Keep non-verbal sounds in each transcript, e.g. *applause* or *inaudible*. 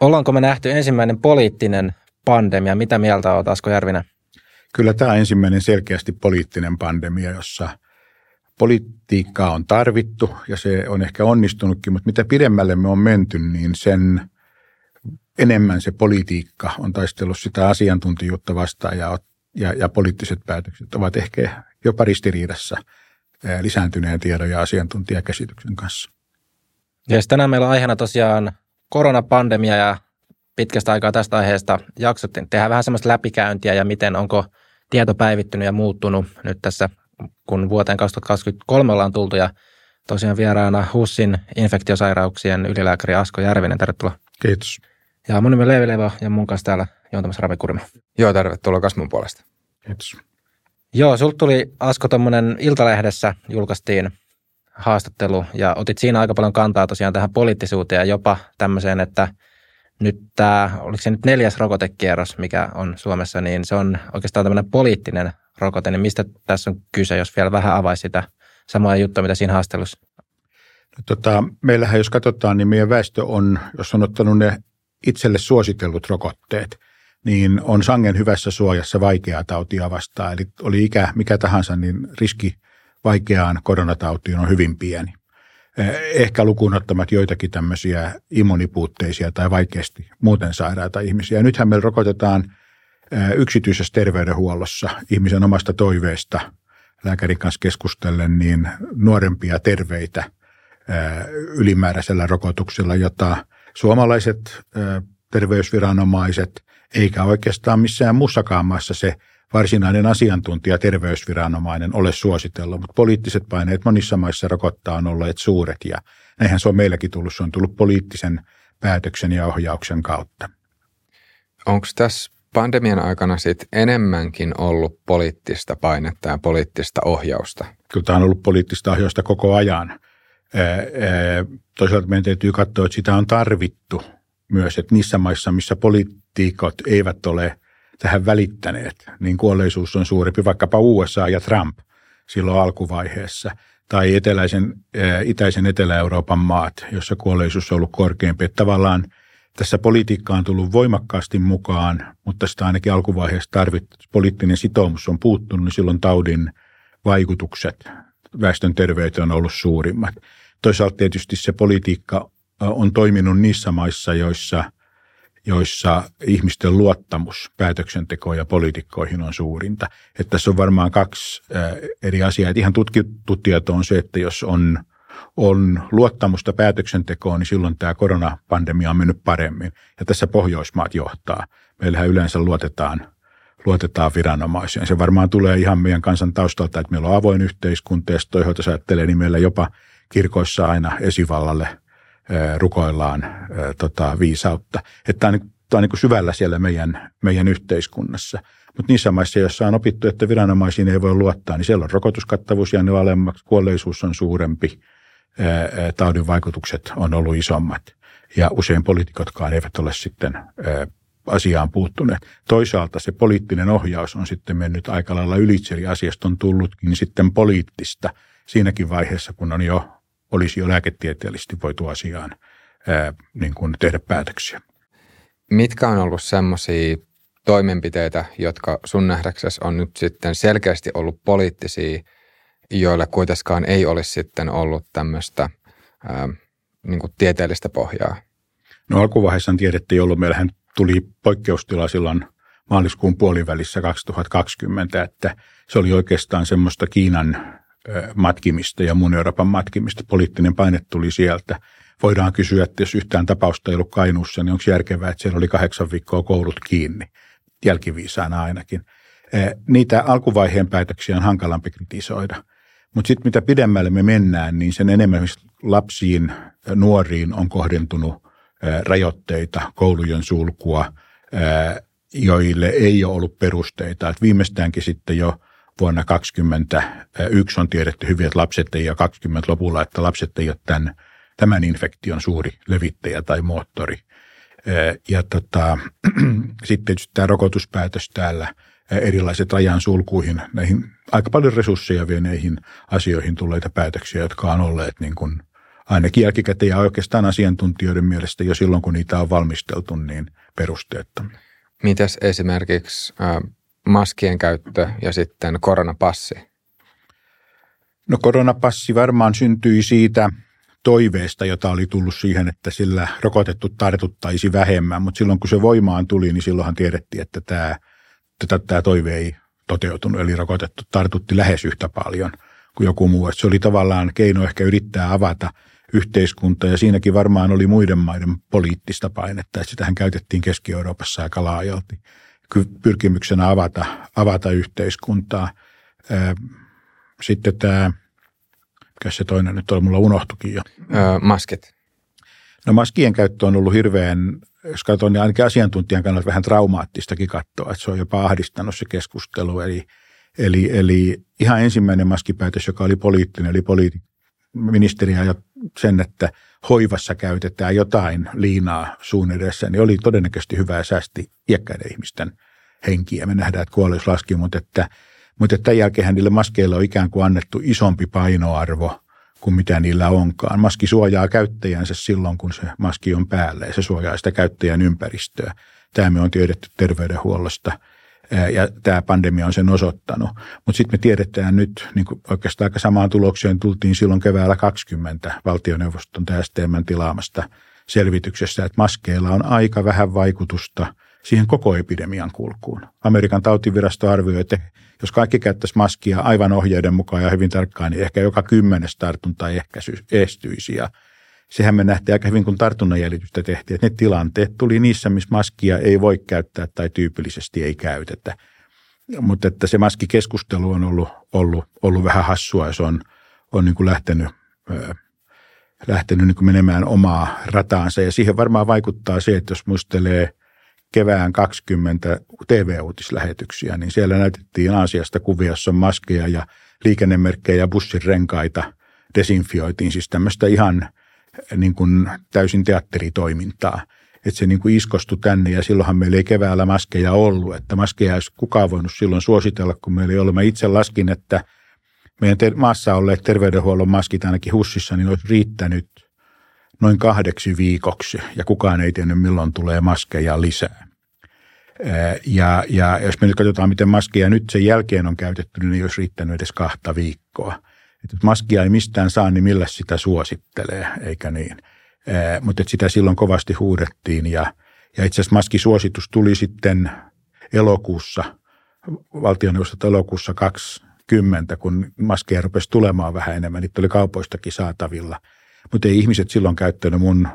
Ollaanko me nähty ensimmäinen poliittinen pandemia? Mitä mieltä olet, Asko Järvinen? Kyllä tämä ensimmäinen selkeästi poliittinen pandemia, jossa politiikkaa on tarvittu ja se on ehkä onnistunutkin, mutta mitä pidemmälle me on menty, niin sen enemmän se politiikka on taistellut sitä asiantuntijuutta vastaan ja, ja, ja poliittiset päätökset ovat ehkä jopa ristiriidassa lisääntyneen tiedon ja asiantuntijakäsityksen kanssa. Ja tänään meillä on aiheena tosiaan koronapandemia ja pitkästä aikaa tästä aiheesta jaksottiin. Tehdään vähän semmoista läpikäyntiä ja miten onko tieto päivittynyt ja muuttunut nyt tässä, kun vuoteen 2023 ollaan tultu ja tosiaan vieraana HUSin infektiosairauksien ylilääkäri Asko Järvinen. Tervetuloa. Kiitos. Ja mun nimi on Leevi Levo ja mun kanssa täällä juontamassa Ravi Kurma. Joo, tervetuloa kasvun puolesta. Kiitos. Joo, sulta tuli Asko tuommoinen Iltalehdessä julkaistiin haastattelu ja otit siinä aika paljon kantaa tosiaan tähän poliittisuuteen ja jopa tämmöiseen, että nyt tämä, oliko se nyt neljäs rokotekierros, mikä on Suomessa, niin se on oikeastaan tämmöinen poliittinen rokote, niin mistä tässä on kyse, jos vielä vähän avaisi sitä samaa juttua, mitä siinä haastattelussa? No, tota, meillähän jos katsotaan, niin meidän väestö on, jos on ottanut ne itselle suositellut rokotteet, niin on sangen hyvässä suojassa vaikeaa tautia vastaan. Eli oli ikä mikä tahansa, niin riski vaikeaan koronatautiin on hyvin pieni. Eh, ehkä lukuun ottamat joitakin tämmöisiä immunipuutteisia tai vaikeasti muuten sairaita ihmisiä. Nythän me rokotetaan eh, yksityisessä terveydenhuollossa ihmisen omasta toiveesta lääkärin kanssa keskustellen niin nuorempia terveitä eh, ylimääräisellä rokotuksella, jota suomalaiset terveysviranomaiset eikä oikeastaan missään muussakaan maassa se varsinainen asiantuntija terveysviranomainen ole suositellut, mutta poliittiset paineet monissa maissa rokottaa on olleet suuret ja näinhän se on meilläkin tullut, se on tullut poliittisen päätöksen ja ohjauksen kautta. Onko tässä pandemian aikana sit enemmänkin ollut poliittista painetta ja poliittista ohjausta? Kyllä tämä on ollut poliittista ohjausta koko ajan. Toisaalta meidän täytyy katsoa, että sitä on tarvittu myös, että niissä maissa, missä poliitikot eivät ole – tähän välittäneet, niin kuolleisuus on suurempi, vaikkapa USA ja Trump silloin alkuvaiheessa, tai eteläisen, itäisen Etelä-Euroopan maat, jossa kuolleisuus on ollut korkeampi. Että tavallaan tässä politiikka on tullut voimakkaasti mukaan, mutta sitä ainakin alkuvaiheessa tarvittu. Poliittinen sitoumus on puuttunut, niin silloin taudin vaikutukset väestön terveyteen on ollut suurimmat. Toisaalta tietysti se politiikka on toiminut niissä maissa, joissa – joissa ihmisten luottamus päätöksentekoon ja poliitikkoihin on suurinta. Että tässä on varmaan kaksi eri asiaa. Että ihan tutkittu tieto on se, että jos on, on luottamusta päätöksentekoon, niin silloin tämä koronapandemia on mennyt paremmin. Ja tässä Pohjoismaat johtaa. Meillähän yleensä luotetaan, luotetaan viranomaisiin. Se varmaan tulee ihan meidän kansan taustalta, että meillä on avoin yhteiskunta, ja toisaalta ajattelee, niin meillä jopa kirkoissa aina esivallalle – rukoillaan tota, viisautta. Että tämä on, tämä on niin syvällä siellä meidän, meidän yhteiskunnassa. Mutta niissä maissa, joissa on opittu, että viranomaisiin ei voi luottaa, niin siellä on rokotuskattavuus ja ne alemmaksi, kuolleisuus on suurempi, taudin vaikutukset on ollut isommat. Ja usein poliitikotkaan eivät ole sitten asiaan puuttuneet. Toisaalta se poliittinen ohjaus on sitten mennyt aika lailla ylitse, eli asiasta on tullutkin sitten poliittista siinäkin vaiheessa, kun on jo olisi jo lääketieteellisesti voitu asiaan ää, niin kuin tehdä päätöksiä. Mitkä on ollut semmoisia toimenpiteitä, jotka sun nähdäksesi on nyt sitten selkeästi ollut poliittisia, joille kuitenkaan ei olisi sitten ollut tämmöistä ää, niin kuin tieteellistä pohjaa? No alkuvaiheessa tiedettiin, jolloin meillähän tuli poikkeustila silloin maaliskuun puolivälissä 2020, että se oli oikeastaan semmoista Kiinan matkimista ja muun Euroopan matkimista. Poliittinen paine tuli sieltä. Voidaan kysyä, että jos yhtään tapausta ei ollut Kainuussa, niin onko järkevää, että siellä oli kahdeksan viikkoa koulut kiinni, jälkiviisaana ainakin. Niitä alkuvaiheen päätöksiä on hankalampi kritisoida. Mutta sitten mitä pidemmälle me mennään, niin sen enemmän lapsiin, nuoriin on kohdentunut rajoitteita, koulujen sulkua, joille ei ole ollut perusteita. Et viimeistäänkin sitten jo – vuonna 2021 on tiedetty hyvin, että lapset ei ole 20 lopulla, että lapset ei ole tämän, tämän infektion suuri levittäjä tai moottori. Ja tota, *clears throat* sitten tietysti tämä rokotuspäätös täällä, erilaiset ajan sulkuihin, näihin aika paljon resursseja vieneihin asioihin tulleita päätöksiä, jotka on olleet niin kuin ainakin jälkikäteen ja oikeastaan asiantuntijoiden mielestä jo silloin, kun niitä on valmisteltu, niin perusteettomia. Mitäs esimerkiksi äh, maskien käyttö ja sitten koronapassi? No koronapassi varmaan syntyi siitä toiveesta, jota oli tullut siihen, että sillä rokotettu tartuttaisi vähemmän, mutta silloin kun se voimaan tuli, niin silloinhan tiedettiin, että tämä, että tämä toive ei toteutunut, eli rokotettu tartutti lähes yhtä paljon kuin joku muu. Että se oli tavallaan keino ehkä yrittää avata yhteiskunta ja siinäkin varmaan oli muiden maiden poliittista painetta, että sitähän käytettiin Keski-Euroopassa aika laajalti pyrkimyksenä avata, avata yhteiskuntaa. Sitten tämä, mikä se toinen nyt on, mulla unohtukin jo. Öö, maskit. No maskien käyttö on ollut hirveän, jos katson, niin ainakin asiantuntijan kannalta vähän traumaattistakin katsoa, että se on jopa ahdistanut se keskustelu. Eli, eli, eli ihan ensimmäinen maskipäätös, joka oli poliittinen, eli poliitik, ministeriä ja sen, että hoivassa käytetään jotain liinaa suun edessä, niin oli todennäköisesti hyvää säästi iäkkäiden ihmisten henkiä. Me nähdään, että kuolleus laski, mutta, että, mutta tämän jälkeen niille maskeille on ikään kuin annettu isompi painoarvo kuin mitä niillä onkaan. Maski suojaa käyttäjänsä silloin, kun se maski on päällä ja se suojaa sitä käyttäjän ympäristöä. Tämä me on tiedetty terveydenhuollosta – ja tämä pandemia on sen osoittanut. Mutta sitten me tiedetään nyt, niin oikeastaan aika samaan tulokseen tultiin silloin keväällä 20 valtioneuvoston STMn tilaamasta selvityksessä, että maskeilla on aika vähän vaikutusta siihen koko epidemian kulkuun. Amerikan tautivirasto arvioi, että jos kaikki käyttäisi maskia aivan ohjeiden mukaan ja hyvin tarkkaan, niin ehkä joka kymmenes tartunta ehkäisy, estyisi. Ja sehän me nähtiin aika hyvin, kun tartunnanjäljitystä tehtiin, että ne tilanteet tuli niissä, missä maskia ei voi käyttää tai tyypillisesti ei käytetä. Mutta että se maskikeskustelu on ollut, ollut, ollut vähän hassua ja se on, on niin kuin lähtenyt, lähtenyt niin kuin menemään omaa rataansa. Ja siihen varmaan vaikuttaa se, että jos muistelee kevään 20 TV-uutislähetyksiä, niin siellä näytettiin Aasiasta kuvia, jossa on maskeja ja liikennemerkkejä ja bussin renkaita desinfioitiin. Siis tämmöistä ihan niin kuin täysin teatteritoimintaa. Että se niin kuin iskostui tänne ja silloinhan meillä ei keväällä maskeja ollut. Että maskeja olisi kukaan voinut silloin suositella, kun meillä ei ollut. Mä itse laskin, että meidän ter- maassa olleet terveydenhuollon maskit ainakin hussissa, niin olisi riittänyt noin kahdeksi viikoksi ja kukaan ei tiennyt milloin tulee maskeja lisää. Ja, ja jos me nyt katsotaan, miten maskeja nyt sen jälkeen on käytetty, niin ei olisi riittänyt edes kahta viikkoa että jos maskia ei mistään saa, niin millä sitä suosittelee, eikä niin. Mutta sitä silloin kovasti huudettiin ja, ja itse asiassa maskisuositus tuli sitten elokuussa, valtioneuvostot elokuussa 20, kun maskeja rupesi tulemaan vähän enemmän, niitä oli kaupoistakin saatavilla. Mutta ei ihmiset silloin käyttänyt mun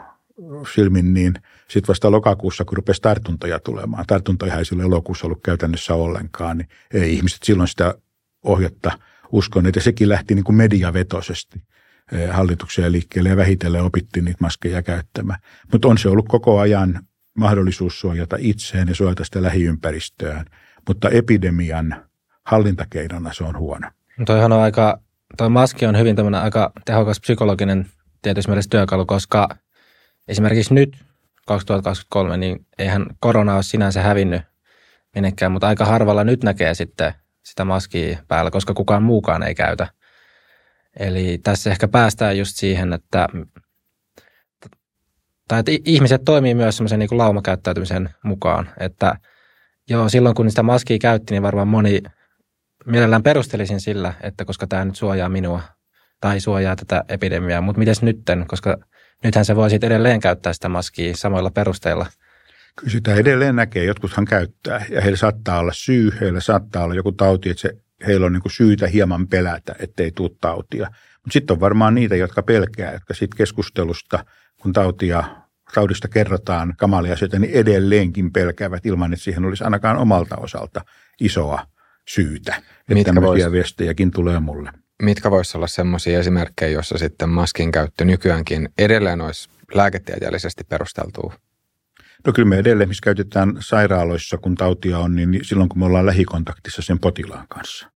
silmin niin sitten vasta lokakuussa, kun rupesi tartuntoja tulemaan. Tartuntoja ei silloin elokuussa ollut käytännössä ollenkaan, niin ei ihmiset silloin sitä ohjetta – uskon, että sekin lähti niin kuin mediavetoisesti eh, hallituksen liikkeelle ja vähitellen opittiin niitä maskeja käyttämään. Mutta on se ollut koko ajan mahdollisuus suojata itseään ja suojata sitä lähiympäristöään, mutta epidemian hallintakeinona se on huono. Toihan on aika, toi maski on hyvin tämmöinen aika tehokas psykologinen tietysti työkalu, koska esimerkiksi nyt 2023, niin eihän korona ole sinänsä hävinnyt minnekään, mutta aika harvalla nyt näkee sitten sitä maskia päällä, koska kukaan muukaan ei käytä. Eli tässä ehkä päästään just siihen, että, tai että ihmiset toimii myös semmoisen niin laumakäyttäytymisen mukaan, että joo, silloin kun sitä maskia käytti, niin varmaan moni mielellään perustelisin sillä, että koska tämä nyt suojaa minua tai suojaa tätä epidemiaa, mutta miten nytten, koska nythän se voisi edelleen käyttää sitä maskia samoilla perusteilla – Kyllä sitä edelleen näkee. Jotkuthan käyttää ja heillä saattaa olla syy, heillä saattaa olla joku tauti, että se, heillä on niin kuin syytä hieman pelätä, ettei tule tautia. Mutta sitten on varmaan niitä, jotka pelkää, jotka sitten keskustelusta, kun tautia, taudista kerrotaan kamalia asioita, niin edelleenkin pelkäävät ilman, että siihen olisi ainakaan omalta osalta isoa syytä. Että tämmöisiä vois, viestejäkin tulee mulle. Mitkä voisivat olla sellaisia esimerkkejä, joissa sitten maskin käyttö nykyäänkin edelleen olisi lääketieteellisesti perusteltua? No kyllä me edelleen, missä käytetään sairaaloissa, kun tautia on, niin silloin kun me ollaan lähikontaktissa sen potilaan kanssa.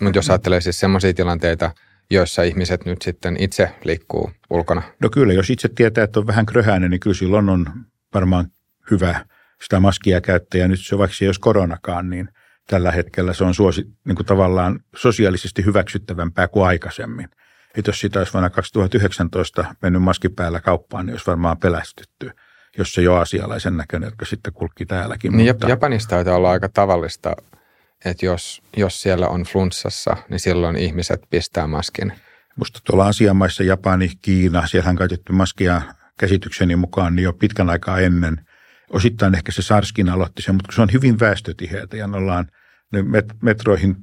Mutta jos ajattelee siis sellaisia tilanteita, joissa ihmiset nyt sitten itse liikkuu ulkona? No kyllä, jos itse tietää, että on vähän kröhäinen, niin kyllä silloin on varmaan hyvä sitä maskia käyttää. Ja nyt se vaikka ei olisi koronakaan, niin tällä hetkellä se on suosi, niin kuin tavallaan sosiaalisesti hyväksyttävämpää kuin aikaisemmin. Että jos sitä olisi vuonna 2019 mennyt maski päällä kauppaan, niin olisi varmaan pelästytty, jos se jo asialaisen näköinen, jotka sitten kulki täälläkin. Niin mutta... Japanista taitaa olla aika tavallista, että jos, jos siellä on flunssassa, niin silloin ihmiset pistää maskin. Musta tuolla asiamaissa Japani, Kiina, siellä on käytetty maskia käsitykseni mukaan niin jo pitkän aikaa ennen – osittain ehkä se Sarskin aloitti sen, mutta se on hyvin väestötiheätä ja ollaan, ne metroihin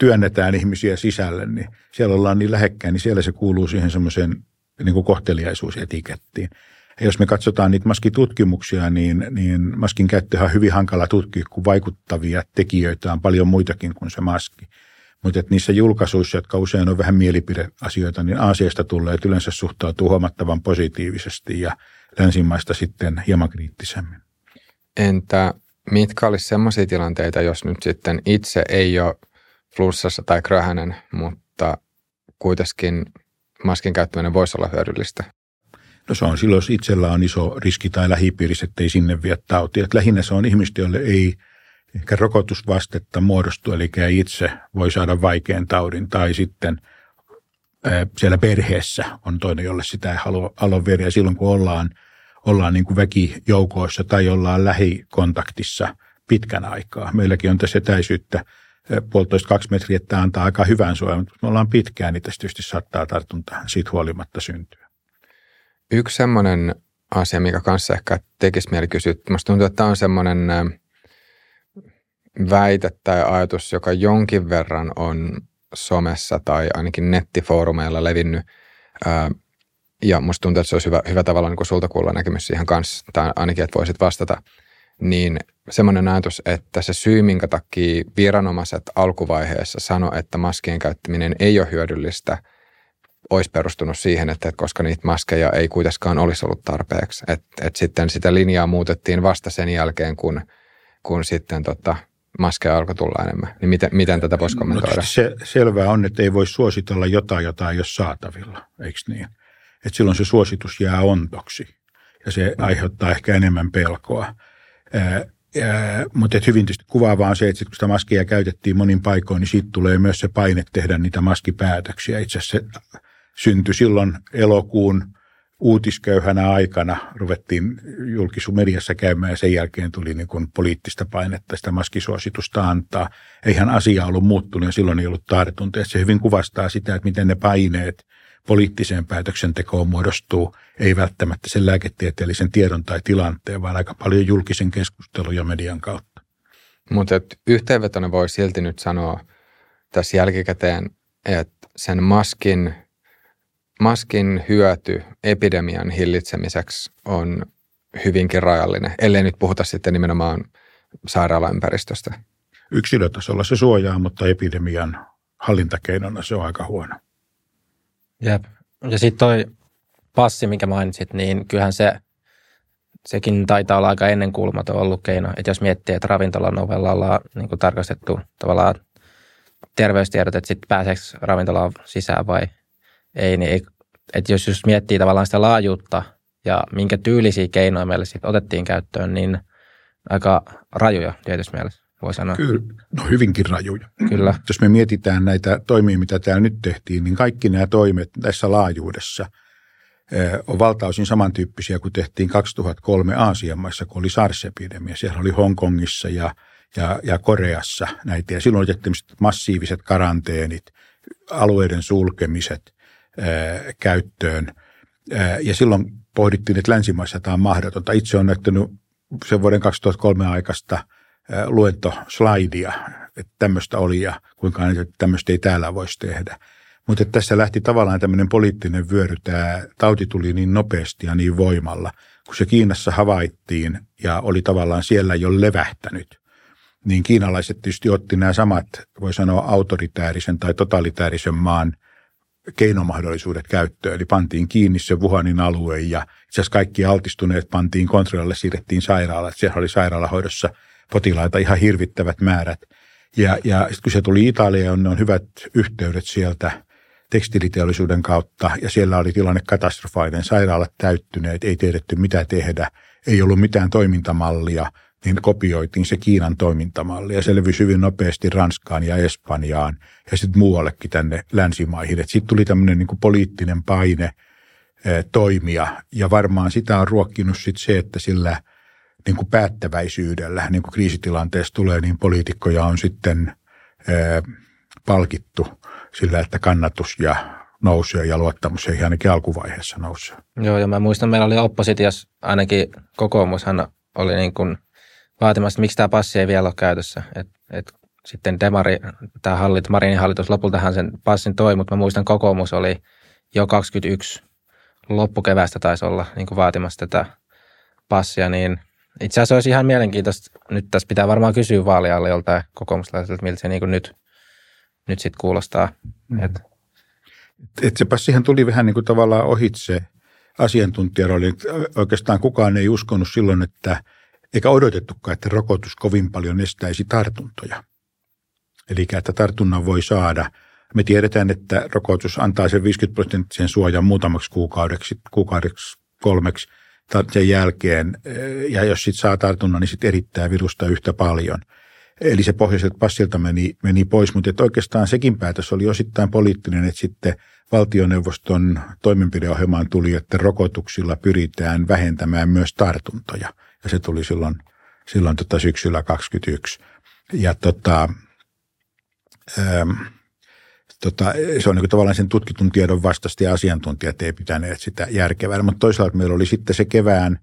työnnetään ihmisiä sisälle, niin siellä ollaan niin lähekkäin, niin siellä se kuuluu siihen semmoiseen niin kohteliaisuusetikettiin. Ja jos me katsotaan niitä maskitutkimuksia, niin, niin maskin käyttö on hyvin hankala tutkia, kun vaikuttavia tekijöitä on paljon muitakin kuin se maski. Mutta niissä julkaisuissa, jotka usein on vähän mielipideasioita, niin Aasiasta tulee yleensä suhtautuu huomattavan positiivisesti ja länsimaista sitten hieman kriittisemmin. Entä mitkä olisi sellaisia tilanteita, jos nyt sitten itse ei ole flunssassa tai kröhänen, mutta kuitenkin maskin käyttäminen voisi olla hyödyllistä? No se on silloin, jos itsellä on iso riski tai lähipiirissä, ettei sinne vie tautia. Että lähinnä se on ihmistä, joille ei ehkä rokotusvastetta muodostu, eli itse voi saada vaikean taudin, tai sitten siellä perheessä on toinen, jolle sitä ei halua aloveria. Silloin kun ollaan – ollaan niin kuin väkijoukoissa tai ollaan lähikontaktissa pitkän aikaa. Meilläkin on tässä etäisyyttä puolitoista kaksi metriä, että tämä antaa aika hyvän suojan, mutta me ollaan pitkään, niin tästä tietysti saattaa tartunta siitä huolimatta syntyä. Yksi semmoinen asia, mikä kanssa ehkä tekisi mieli kysyä. Minusta tuntuu, että tämä on semmoinen väite tai ajatus, joka jonkin verran on somessa tai ainakin nettifoorumeilla levinnyt ja musta tuntuu, että se olisi hyvä, hyvä tavalla niin sulta kuulla näkemys siihen kanssa, tai ainakin, että voisit vastata, niin semmoinen ajatus, että se syy, minkä takia viranomaiset alkuvaiheessa sano, että maskien käyttäminen ei ole hyödyllistä, olisi perustunut siihen, että koska niitä maskeja ei kuitenkaan olisi ollut tarpeeksi. Että et sitten sitä linjaa muutettiin vasta sen jälkeen, kun, kun sitten tota, maskeja alkoi tulla enemmän. Niin miten, miten tätä voisi no kommentoida? No, se, selvää on, että ei voi suositella jotain, jota ei ole saatavilla, eikö niin? että silloin se suositus jää ontoksi ja se aiheuttaa ehkä enemmän pelkoa. Ää, ää, mutta hyvin tietysti kuvaavaa on se, että kun sitä maskia käytettiin monin paikoin, niin siitä tulee myös se paine tehdä niitä maskipäätöksiä. Itse asiassa se syntyi silloin elokuun uutisköyhänä aikana, ruvettiin julkisumediassa käymään ja sen jälkeen tuli niin kuin poliittista painetta sitä maskisuositusta antaa. Eihän asia ollut muuttunut ja silloin ei ollut tartunta. Se hyvin kuvastaa sitä, että miten ne paineet – poliittiseen päätöksentekoon muodostuu ei välttämättä sen lääketieteellisen tiedon tai tilanteen, vaan aika paljon julkisen keskustelun ja median kautta. Mutta yhteenvetona voi silti nyt sanoa tässä jälkikäteen, että sen maskin, maskin hyöty epidemian hillitsemiseksi on hyvinkin rajallinen, ellei nyt puhuta sitten nimenomaan sairaalaympäristöstä. Yksilötasolla se suojaa, mutta epidemian hallintakeinona se on aika huono. Jep. Ja sitten toi passi, minkä mainitsit, niin kyllähän se, sekin taitaa olla aika ennenkuulumaton ollut keino. Että jos miettii, että ravintolan ovella ollaan niin kuin tarkastettu tavallaan terveystiedot, että sitten pääseekö ravintolaan sisään vai ei, niin ei, että jos just miettii tavallaan sitä laajuutta ja minkä tyylisiä keinoja meille sitten otettiin käyttöön, niin aika rajuja tietysti mielessä voi sanoa. Kyllä, no hyvinkin rajuja. Kyllä. Jos me mietitään näitä toimia, mitä täällä nyt tehtiin, niin kaikki nämä toimet tässä laajuudessa on valtaosin samantyyppisiä kuin tehtiin 2003 Aasian maissa, kun oli SARS-epidemia. Siellä oli Hongkongissa ja, ja, ja Koreassa näitä. Ja silloin otettiin massiiviset karanteenit, alueiden sulkemiset käyttöön. Ja silloin pohdittiin, että länsimaissa tämä on mahdotonta. Itse on näyttänyt sen vuoden 2003 aikaista – luentoslaidia, että tämmöistä oli ja kuinka tämmöistä ei täällä voisi tehdä. Mutta tässä lähti tavallaan tämmöinen poliittinen vyöry. Tämä tauti tuli niin nopeasti ja niin voimalla, kun se Kiinassa havaittiin ja oli tavallaan siellä jo levähtänyt. Niin kiinalaiset tietysti otti nämä samat, voi sanoa autoritäärisen tai totalitäärisen maan keinomahdollisuudet käyttöön. Eli pantiin kiinni se Wuhanin alue ja itse asiassa kaikki altistuneet pantiin kontrollille, siirrettiin sairaalaan. Siellä oli sairaalahoidossa – potilaita ihan hirvittävät määrät. Ja, ja sitten kun se tuli Italiaan, ne on hyvät yhteydet sieltä tekstiiliteollisuuden kautta ja siellä oli tilanne katastrofaalinen. Sairaalat täyttyneet, ei tiedetty mitä tehdä, ei ollut mitään toimintamallia. Niin kopioitiin se Kiinan toimintamalli ja se levisi hyvin nopeasti Ranskaan ja Espanjaan ja sitten muuallekin tänne länsimaihin. Sitten tuli tämmöinen niin poliittinen paine toimia ja varmaan sitä on ruokkinut sitten se, että sillä niin kuin päättäväisyydellä, niin kuin kriisitilanteessa tulee, niin poliitikkoja on sitten palkittu sillä, että kannatus ja nousee ja luottamus ei ainakin alkuvaiheessa nousee. Joo, ja mä muistan, meillä oli oppositiossa ainakin kokoomushan oli niin kuin vaatimassa, että miksi tämä passi ei vielä ole käytössä. Et, et sitten Demari, tämä hallit, Marinin hallitus, lopultahan sen passin toi, mutta mä muistan kokoomus oli jo 21 loppukevästä taisi olla niin kuin vaatimassa tätä passia, niin itse asiassa olisi ihan mielenkiintoista. Nyt tässä pitää varmaan kysyä vaalialle joltain kokoomuslaiselta, miltä se niin kuin nyt, nyt sitten kuulostaa. Mm. Et. Et se passihan tuli vähän niin kuin tavallaan ohitse asiantuntijarooli. Oikeastaan kukaan ei uskonut silloin, että – eikä odotettukaan, että rokotus kovin paljon estäisi tartuntoja. Eli että tartunnan voi saada. Me tiedetään, että rokotus antaa sen 50 prosenttisen suojan muutamaksi kuukaudeksi, kuukaudeksi kolmeksi sen jälkeen. Ja jos sitten saa tartunnan, niin sitten erittää virusta yhtä paljon. Eli se pohjoiselta passilta meni, meni pois, mutta että oikeastaan sekin päätös oli osittain poliittinen, että sitten valtioneuvoston toimenpideohjelmaan tuli, että rokotuksilla pyritään vähentämään myös tartuntoja – ja se tuli silloin, silloin tota syksyllä 2021. Ja tota, ähm, tota, se on niin tavallaan sen tutkitun tiedon vastaista ja asiantuntijat ei pitäneet sitä järkevää. Mutta toisaalta meillä oli sitten se kevään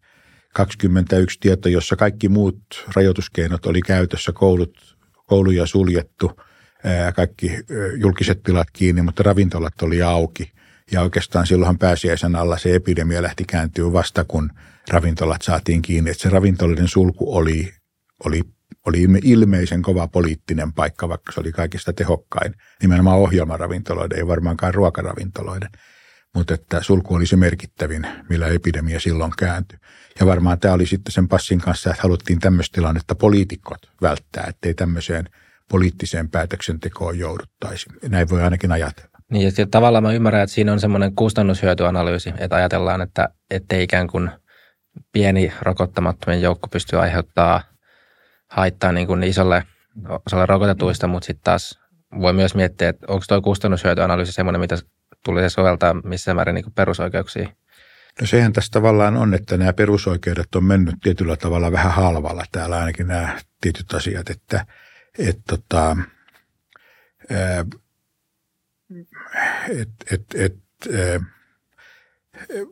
21 tieto, jossa kaikki muut rajoituskeinot oli käytössä, koulut, kouluja suljettu, kaikki julkiset tilat kiinni, mutta ravintolat oli auki. Ja oikeastaan silloinhan pääsiäisen alla se epidemia lähti kääntyä vasta, kun ravintolat saatiin kiinni. Että se ravintoloiden sulku oli, oli, oli ilmeisen kova poliittinen paikka, vaikka se oli kaikista tehokkain. Nimenomaan ohjelmaravintoloiden, ei varmaankaan ruokaravintoloiden. Mutta että sulku oli se merkittävin, millä epidemia silloin kääntyi. Ja varmaan tämä oli sitten sen passin kanssa, että haluttiin tämmöistä tilannetta poliitikot välttää, ettei tämmöiseen poliittiseen päätöksentekoon jouduttaisi. Näin voi ainakin ajatella. Niin, ja tavallaan mä ymmärrän, että siinä on semmoinen kustannushyötyanalyysi, että ajatellaan, että ettei ikään kuin pieni rokottamattomien joukko pystyy aiheuttaa haittaa niin kuin isolle osalle rokotetuista, mutta sitten taas voi myös miettiä, että onko tuo kustannushyötyanalyysi semmoinen, mitä tulisi soveltaa missä määrin niin perusoikeuksia. No sehän tässä tavallaan on, että nämä perusoikeudet on mennyt tietyllä tavalla vähän halvalla täällä ainakin nämä tietyt asiat, että et, tota, et, et, et,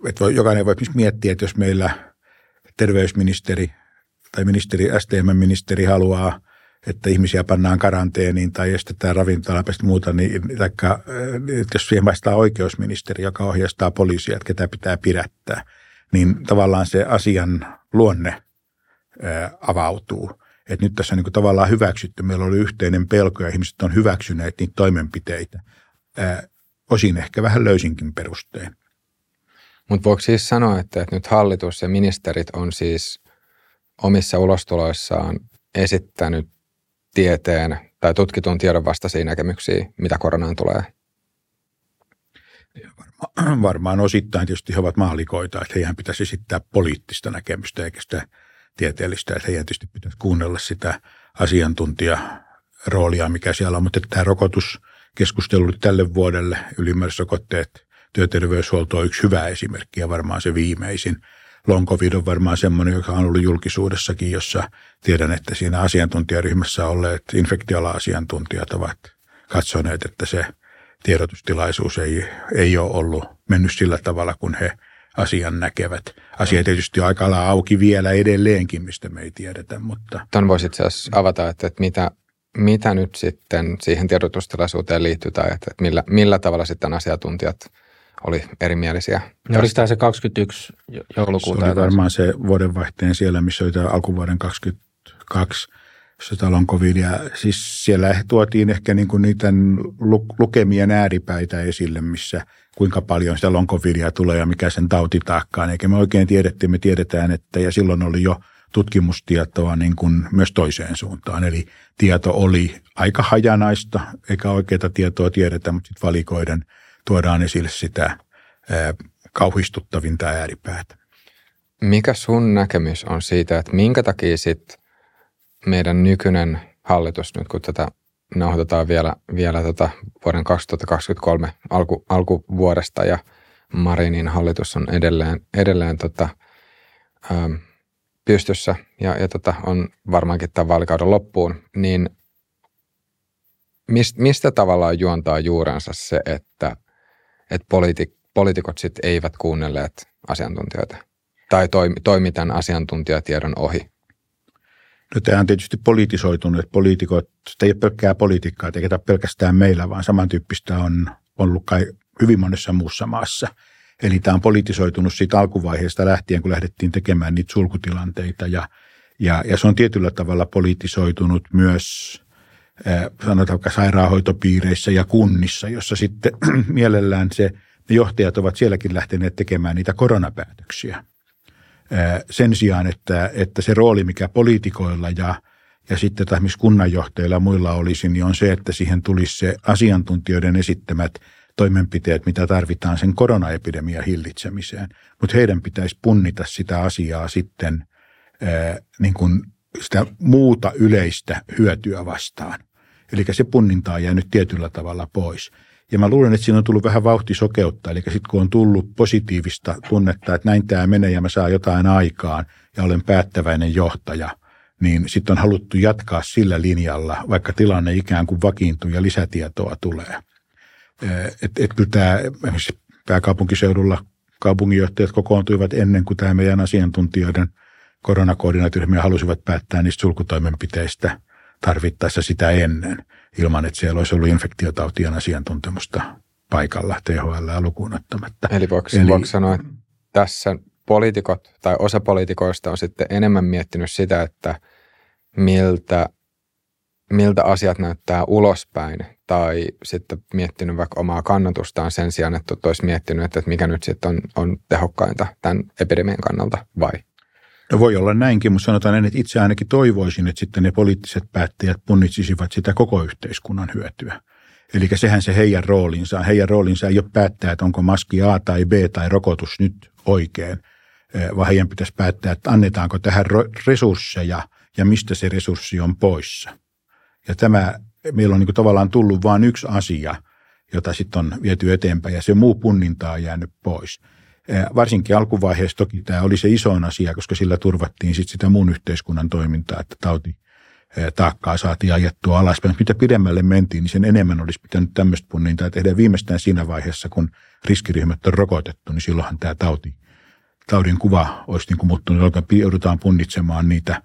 et voi, jokainen voi miettiä, että jos meillä terveysministeri tai ministeri, STM-ministeri haluaa, että ihmisiä pannaan karanteeniin tai estetään ravintolapesta muuta, niin taikka, jos siihen vastaa oikeusministeri, joka ohjastaa poliisia, että ketä pitää pidättää, niin tavallaan se asian luonne avautuu. Että nyt tässä on niin tavallaan hyväksytty, meillä oli yhteinen pelko ja ihmiset on hyväksyneet niitä toimenpiteitä osin ehkä vähän löysinkin perustein. Mutta voiko siis sanoa, että, että nyt hallitus ja ministerit on siis omissa ulostuloissaan esittänyt tieteen tai tutkitun tiedon vastaisia näkemyksiä, mitä koronaan tulee? Varmaan, *clears throat* varmaan osittain tietysti he ovat maalikoita, että heidän pitäisi esittää poliittista näkemystä eikä sitä tieteellistä, että heidän tietysti pitäisi kuunnella sitä asiantuntijaroolia, mikä siellä on, mutta tämä rokotus keskustelu tälle vuodelle ylimääräisrokotteet työterveyshuolto on yksi hyvä esimerkki ja varmaan se viimeisin. Long COVID on varmaan semmoinen, joka on ollut julkisuudessakin, jossa tiedän, että siinä asiantuntijaryhmässä olleet infektiala-asiantuntijat ovat katsoneet, että se tiedotustilaisuus ei, ei ole ollut mennyt sillä tavalla, kun he asian näkevät. Asia tietysti on aika auki vielä edelleenkin, mistä me ei tiedetä, mutta... Tuon voisi itse asiassa avata, että, että mitä mitä nyt sitten siihen tiedotustilaisuuteen liittyy tai että millä, millä tavalla sitten asiantuntijat oli erimielisiä? No, oliko tämä se 21 joulukuuta? Se oli varmaan se vuodenvaihteen siellä, missä oli tämä alkuvuoden 22 se talon covid. Ja siis siellä tuotiin ehkä niin kuin niitä lukemien ääripäitä esille, missä kuinka paljon sitä long covidia tulee ja mikä sen tautitaakkaan. Eikä me oikein tiedettiin, me tiedetään, että ja silloin oli jo – tutkimustietoa niin kuin myös toiseen suuntaan. Eli tieto oli aika hajanaista, eikä oikeita tietoa tiedetä, mutta sitten valikoiden tuodaan esille sitä kauhistuttavinta ääripäätä. Mikä sun näkemys on siitä, että minkä takia sitten meidän nykyinen hallitus, nyt kun tätä nauhoitetaan vielä, vielä tota vuoden 2023 alku, alkuvuodesta ja Marinin hallitus on edelleen, edelleen tota, ähm, pystyssä ja, ja tota, on varmaankin tämän vaalikauden loppuun, niin mist, mistä tavallaan juontaa juurensa se, että, että politi, poliitikot sit eivät kuunnelleet asiantuntijoita tai toimi, toimi tämän asiantuntijatiedon ohi? No tämä on tietysti politisoitunut, että poliitikot, sitä ei ole pelkkää politiikkaa, eikä pelkästään meillä, vaan samantyyppistä on ollut kai hyvin monessa muussa maassa. Eli tämä on politisoitunut siitä alkuvaiheesta lähtien, kun lähdettiin tekemään niitä sulkutilanteita ja, ja, ja se on tietyllä tavalla politisoitunut myös sanotaan vaikka sairaanhoitopiireissä ja kunnissa, jossa sitten *clears throat* mielellään se, ne johtajat ovat sielläkin lähteneet tekemään niitä koronapäätöksiä. Sen sijaan, että, että se rooli, mikä poliitikoilla ja, ja sitten esimerkiksi kunnanjohtajilla ja muilla olisi, niin on se, että siihen tulisi se asiantuntijoiden esittämät toimenpiteet, mitä tarvitaan sen koronaepidemian hillitsemiseen. Mutta heidän pitäisi punnita sitä asiaa sitten niin kuin sitä muuta yleistä hyötyä vastaan. Eli se punninta on jäänyt tietyllä tavalla pois. Ja mä luulen, että siinä on tullut vähän vauhtisokeutta. Eli sitten kun on tullut positiivista tunnetta, että näin tämä menee ja mä saan jotain aikaan ja olen päättäväinen johtaja, niin sitten on haluttu jatkaa sillä linjalla, vaikka tilanne ikään kuin vakiintuu ja lisätietoa tulee. Että et kyllä tämä pääkaupunkiseudulla kaupunginjohtajat kokoontuivat ennen kuin tämä meidän asiantuntijoiden koronakoordinaatioryhmiä halusivat päättää niistä sulkutoimenpiteistä – tarvittaessa sitä ennen, ilman että siellä olisi ollut infektiotautien asiantuntemusta paikalla THL lukuun ottamatta. Eli voiko, Eli voiko sanoa, että tässä poliitikot tai osa poliitikoista on sitten enemmän miettinyt sitä, että miltä, miltä asiat näyttää ulospäin tai sitten miettinyt vaikka omaa kannatustaan sen sijaan, että olisi miettinyt, että mikä nyt sitten on, on tehokkainta tämän epidemian kannalta vai? No voi olla näinkin, mutta sanotaan näin, että itse ainakin toivoisin, että sitten ne poliittiset päättäjät punnitsisivat sitä koko yhteiskunnan hyötyä. Eli sehän se heidän roolinsa. Heidän roolinsa ei ole päättää, että onko maski A tai B tai rokotus nyt oikein, eh, vaan heidän pitäisi päättää, että annetaanko tähän resursseja ja mistä se resurssi on poissa. Ja tämä, meillä on niin tavallaan tullut vain yksi asia, jota sitten on viety eteenpäin ja se muu punninta on jäänyt pois. Varsinkin alkuvaiheessa toki tämä oli se isoin asia, koska sillä turvattiin sit sitä muun yhteiskunnan toimintaa, että tauti taakkaa saatiin ajettua alaspäin. Mitä pidemmälle mentiin, niin sen enemmän olisi pitänyt tämmöistä punnintaa tehdä viimeistään siinä vaiheessa, kun riskiryhmät on rokotettu, niin silloinhan tämä tauti, taudin kuva olisi niin kuin muuttunut, jolloin joudutaan punnitsemaan niitä,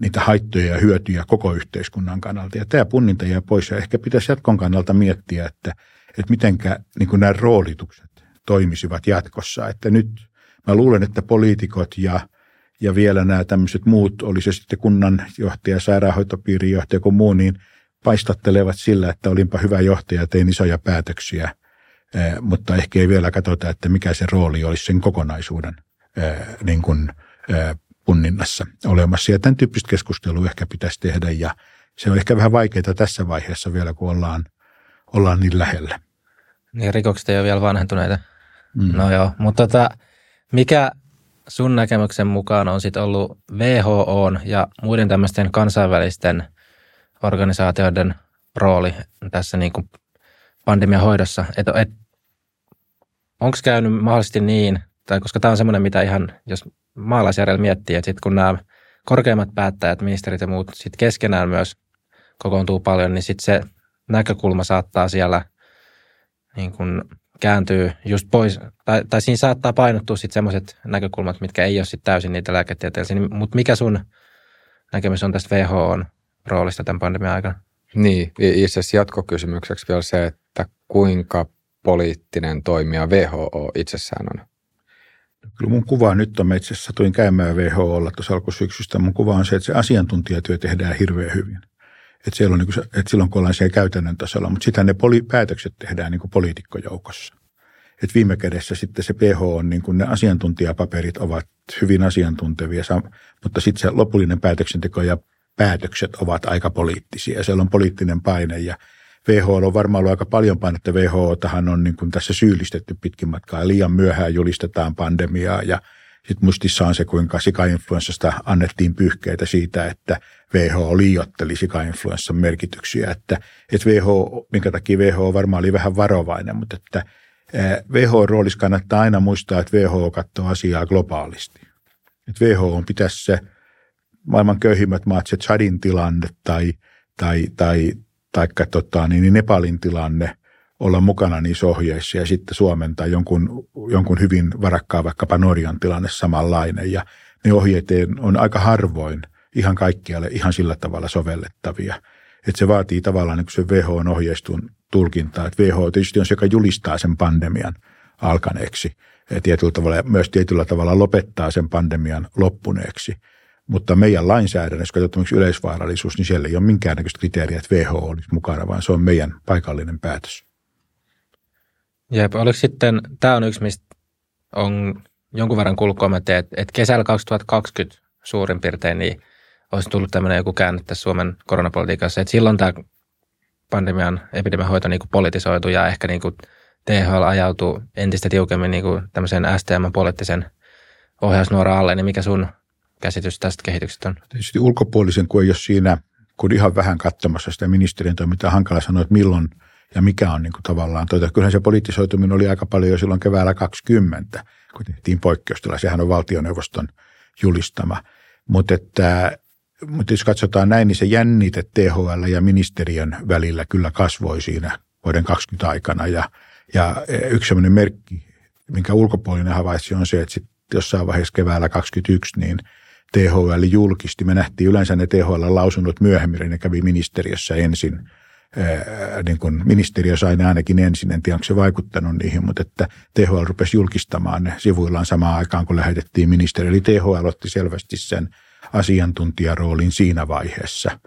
niitä haittoja ja hyötyjä koko yhteiskunnan kannalta. Ja tämä punninta jää pois ja ehkä pitäisi jatkon kannalta miettiä, että, että mitenkä niin nämä roolitukset toimisivat jatkossa. Että nyt mä luulen, että poliitikot ja, ja vielä nämä tämmöiset muut, oli se sitten kunnanjohtaja, sairaanhoitopiirijohtaja kuin muu, niin paistattelevat sillä, että olinpa hyvä johtaja, tein isoja päätöksiä, mutta ehkä ei vielä katsota, että mikä se rooli olisi sen kokonaisuuden niin kuin, punninnassa olemassa. Ja tämän tyyppistä keskustelua ehkä pitäisi tehdä ja se on ehkä vähän vaikeaa tässä vaiheessa vielä, kun ollaan, ollaan niin lähellä. Niin rikokset ei ole vielä vanhentuneita. Mm. No joo, mutta tota, mikä sun näkemyksen mukaan on sitten ollut WHO ja muiden tämmöisten kansainvälisten organisaatioiden rooli tässä niin kuin pandemian hoidossa? Et, et, Onko käynyt mahdollisesti niin, tai koska tämä on semmoinen, mitä ihan, jos maalaisjärjellä miettii, että sitten kun nämä korkeimmat päättäjät, ministerit ja muut sitten keskenään myös kokoontuu paljon, niin sitten se näkökulma saattaa siellä niin kuin kääntyy just pois, tai, tai siinä saattaa painottua sitten semmoiset näkökulmat, mitkä ei ole sitten täysin niitä lääketieteellisiä. Niin, Mutta mikä sun näkemys on tästä WHOn roolista tämän pandemian aikana? Niin, itse asiassa jatkokysymykseksi vielä se, että kuinka poliittinen toimija WHO itsessään on? Kyllä mun kuva nyt on, itse asiassa satuin käymään WHOlla tuossa alkusyksystä, mun kuva on se, että se asiantuntijatyö tehdään hirveän hyvin. Että, siellä on niin kuin, että silloin kun ollaan siellä käytännön tasolla, mutta sitä ne poli- päätökset tehdään niin kuin poliitikkojoukossa. Että viime kädessä sitten se PH on, niin kuin ne asiantuntijapaperit ovat hyvin asiantuntevia, mutta sitten se lopullinen päätöksenteko ja päätökset ovat aika poliittisia. Siellä on poliittinen paine ja WHO on varmaan ollut aika paljon painetta. WHO on niin kuin tässä syyllistetty pitkin matkaa. Liian myöhään julistetaan pandemiaa ja Sitten muistissa on se, kuinka sikainfluenssasta annettiin pyyhkeitä siitä, että WHO liiotteli sikainfluenssan merkityksiä. Että, että WHO, minkä takia WHO varmaan oli vähän varovainen, mutta että WHO-roolissa kannattaa aina muistaa, että WHO katsoo asiaa globaalisti. Että WHO pitäisi se maailman köyhimmät maat, se Chadin tilanne tai, tai, tai, taikka tota, niin, niin Nepalin tilanne olla mukana niissä ohjeissa ja sitten Suomen tai jonkun, jonkun hyvin varakkaan vaikkapa Norjan tilanne samanlainen. Ja ne ohjeet on aika harvoin ihan kaikkialle ihan sillä tavalla sovellettavia. Että se vaatii tavallaan niin se WHOn ohjeistun tulkintaa. Että WHO tietysti on se, joka julistaa sen pandemian alkaneeksi. Ja tietyllä tavalla, myös tietyllä tavalla lopettaa sen pandemian loppuneeksi. Mutta meidän lainsäädännössä, katsotaan yleisvaarallisuus, niin siellä ei ole minkäännäköistä kriteeriä, että WHO olisi mukana, vaan se on meidän paikallinen päätös. Jep, oliko sitten, tämä on yksi, mistä on jonkun verran kuullut kommentteja, että, että kesällä 2020 suurin piirtein niin olisi tullut tämmöinen joku käänne tässä Suomen koronapolitiikassa, että silloin tämä pandemian epidemian hoito niin kuin politisoitu ja ehkä niin kuin THL ajautuu entistä tiukemmin niin kuin tämmöisen STM-poliittisen ohjausnuoran alle, niin mikä sun käsitys tästä kehityksestä on? Tietysti ulkopuolisen, kun ei ole siinä, kun ihan vähän katsomassa sitä ministeriön toimintaa, hankala sanoa, että milloin – ja mikä on niin kuin tavallaan, tuota, kyllähän se poliittisoituminen oli aika paljon jo silloin keväällä 20, kun tehtiin poikkeustila. Sehän on valtioneuvoston julistama. Mutta että mutta jos katsotaan näin, niin se jännite THL ja ministeriön välillä kyllä kasvoi siinä vuoden 20 aikana. Ja, ja yksi sellainen merkki, minkä ulkopuolinen havaitsi, on se, että sitten jossain vaiheessa keväällä 2021, niin THL julkisti. Me nähtiin yleensä ne THL lausunnot myöhemmin, ne kävi ministeriössä ensin – niin kuin ministeriö sai ne ainakin ensin, en tiedä onko se vaikuttanut niihin, mutta että THL rupesi julkistamaan ne sivuillaan samaan aikaan, kun lähetettiin ministeri. Eli THL otti selvästi sen asiantuntijaroolin siinä vaiheessa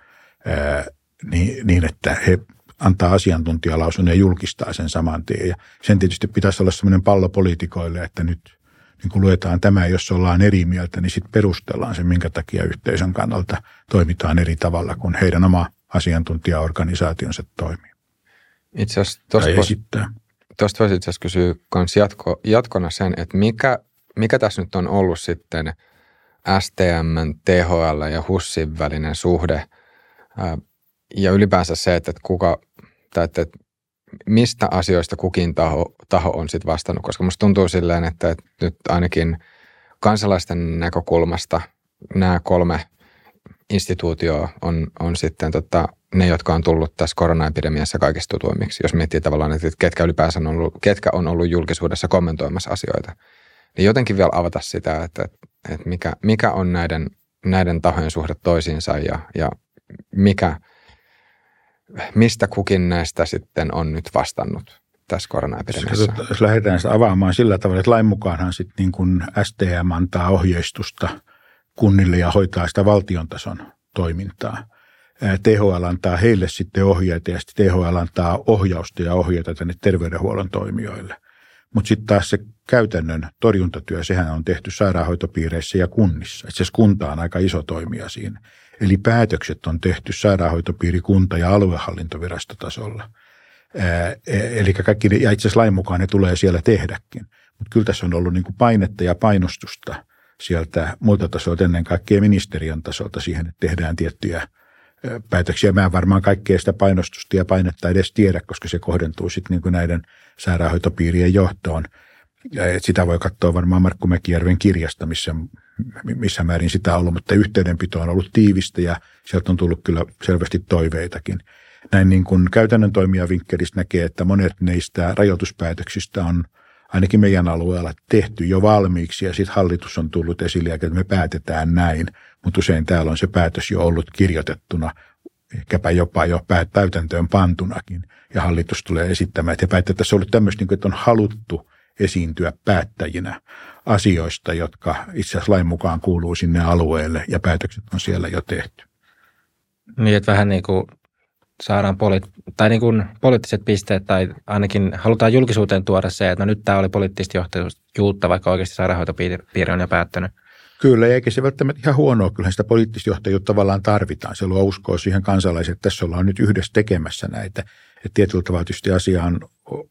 niin, niin että he antaa asiantuntijalausun ja julkistaa sen saman tien. Ja sen tietysti pitäisi olla sellainen pallo poliitikoille, että nyt niin kun luetaan tämä, jos ollaan eri mieltä, niin sitten perustellaan se, minkä takia yhteisön kannalta toimitaan eri tavalla kuin heidän oma asiantuntijaorganisaationsa toimii. Itse asiassa tuosta voisi, tuosta voisi itse asiassa kysyä kans jatko, jatkona sen, että mikä, mikä tässä nyt on ollut sitten STM, THL ja HUSin välinen suhde ja ylipäänsä se, että kuka, tai että mistä asioista kukin taho, taho on sitten vastannut, koska musta tuntuu silleen, että, että nyt ainakin kansalaisten näkökulmasta nämä kolme instituutio on, on sitten tota, ne, jotka on tullut tässä koronaepidemiassa kaikista tutuimmiksi. Jos miettii tavallaan, että ketkä ylipäänsä on ollut, ketkä on ollut julkisuudessa kommentoimassa asioita. Niin jotenkin vielä avata sitä, että, että mikä, mikä on näiden, näiden tahojen suhde toisiinsa ja, ja mikä, mistä kukin näistä sitten on nyt vastannut tässä koronaepidemiassa? Jos lähdetään sitä avaamaan sillä tavalla, että lain mukaanhan sitten niin kuin STM antaa ohjeistusta – kunnille ja hoitaa sitä valtion tason toimintaa. THL antaa heille sitten ohjeita ja sitten THL antaa ohjausta ja ohjeita tänne terveydenhuollon toimijoille. Mutta sitten taas se käytännön torjuntatyö, sehän on tehty sairaanhoitopiireissä ja kunnissa. Itse asiassa kunta on aika iso toimija siinä. Eli päätökset on tehty sairaanhoitopiiri, kunta ja aluehallintovirastotasolla. E, eli kaikki, ja itse asiassa lain mukaan ne tulee siellä tehdäkin. Mutta kyllä tässä on ollut niin kuin painetta ja painostusta – sieltä muilta tasoilta, ennen kaikkea ministeriön tasolta siihen, että tehdään tiettyjä päätöksiä. Mä en varmaan kaikkea sitä painostusta ja painetta edes tiedä, koska se kohdentuu sitten niin näiden sairaanhoitopiirien johtoon. Ja sitä voi katsoa varmaan Markku Mäkijärven kirjasta, missä, missä määrin sitä on ollut, mutta yhteydenpito on ollut tiivistä ja sieltä on tullut kyllä selvästi toiveitakin. Näin niin kuin käytännön toimijavinkkelistä näkee, että monet neistä rajoituspäätöksistä on – ainakin meidän alueella tehty jo valmiiksi ja sitten hallitus on tullut esille, että me päätetään näin, mutta usein täällä on se päätös jo ollut kirjoitettuna, ehkäpä jopa jo täytäntöön pantunakin ja hallitus tulee esittämään, että että se on ollut tämmöistä, niin että on haluttu esiintyä päättäjinä asioista, jotka itse asiassa lain mukaan kuuluu sinne alueelle ja päätökset on siellä jo tehty. Niin, että vähän niin kuin saadaan poli- tai niin kuin poliittiset pisteet tai ainakin halutaan julkisuuteen tuoda se, että no nyt tämä oli poliittisesti johtajuutta, vaikka oikeasti sairaanhoitopiiri on jo päättänyt. Kyllä, eikä se välttämättä ihan huonoa. Kyllähän sitä poliittista johtajuutta tavallaan tarvitaan. Se luo uskoa siihen kansalaiset, että tässä ollaan nyt yhdessä tekemässä näitä. Että tietyllä tavalla tietysti asia on,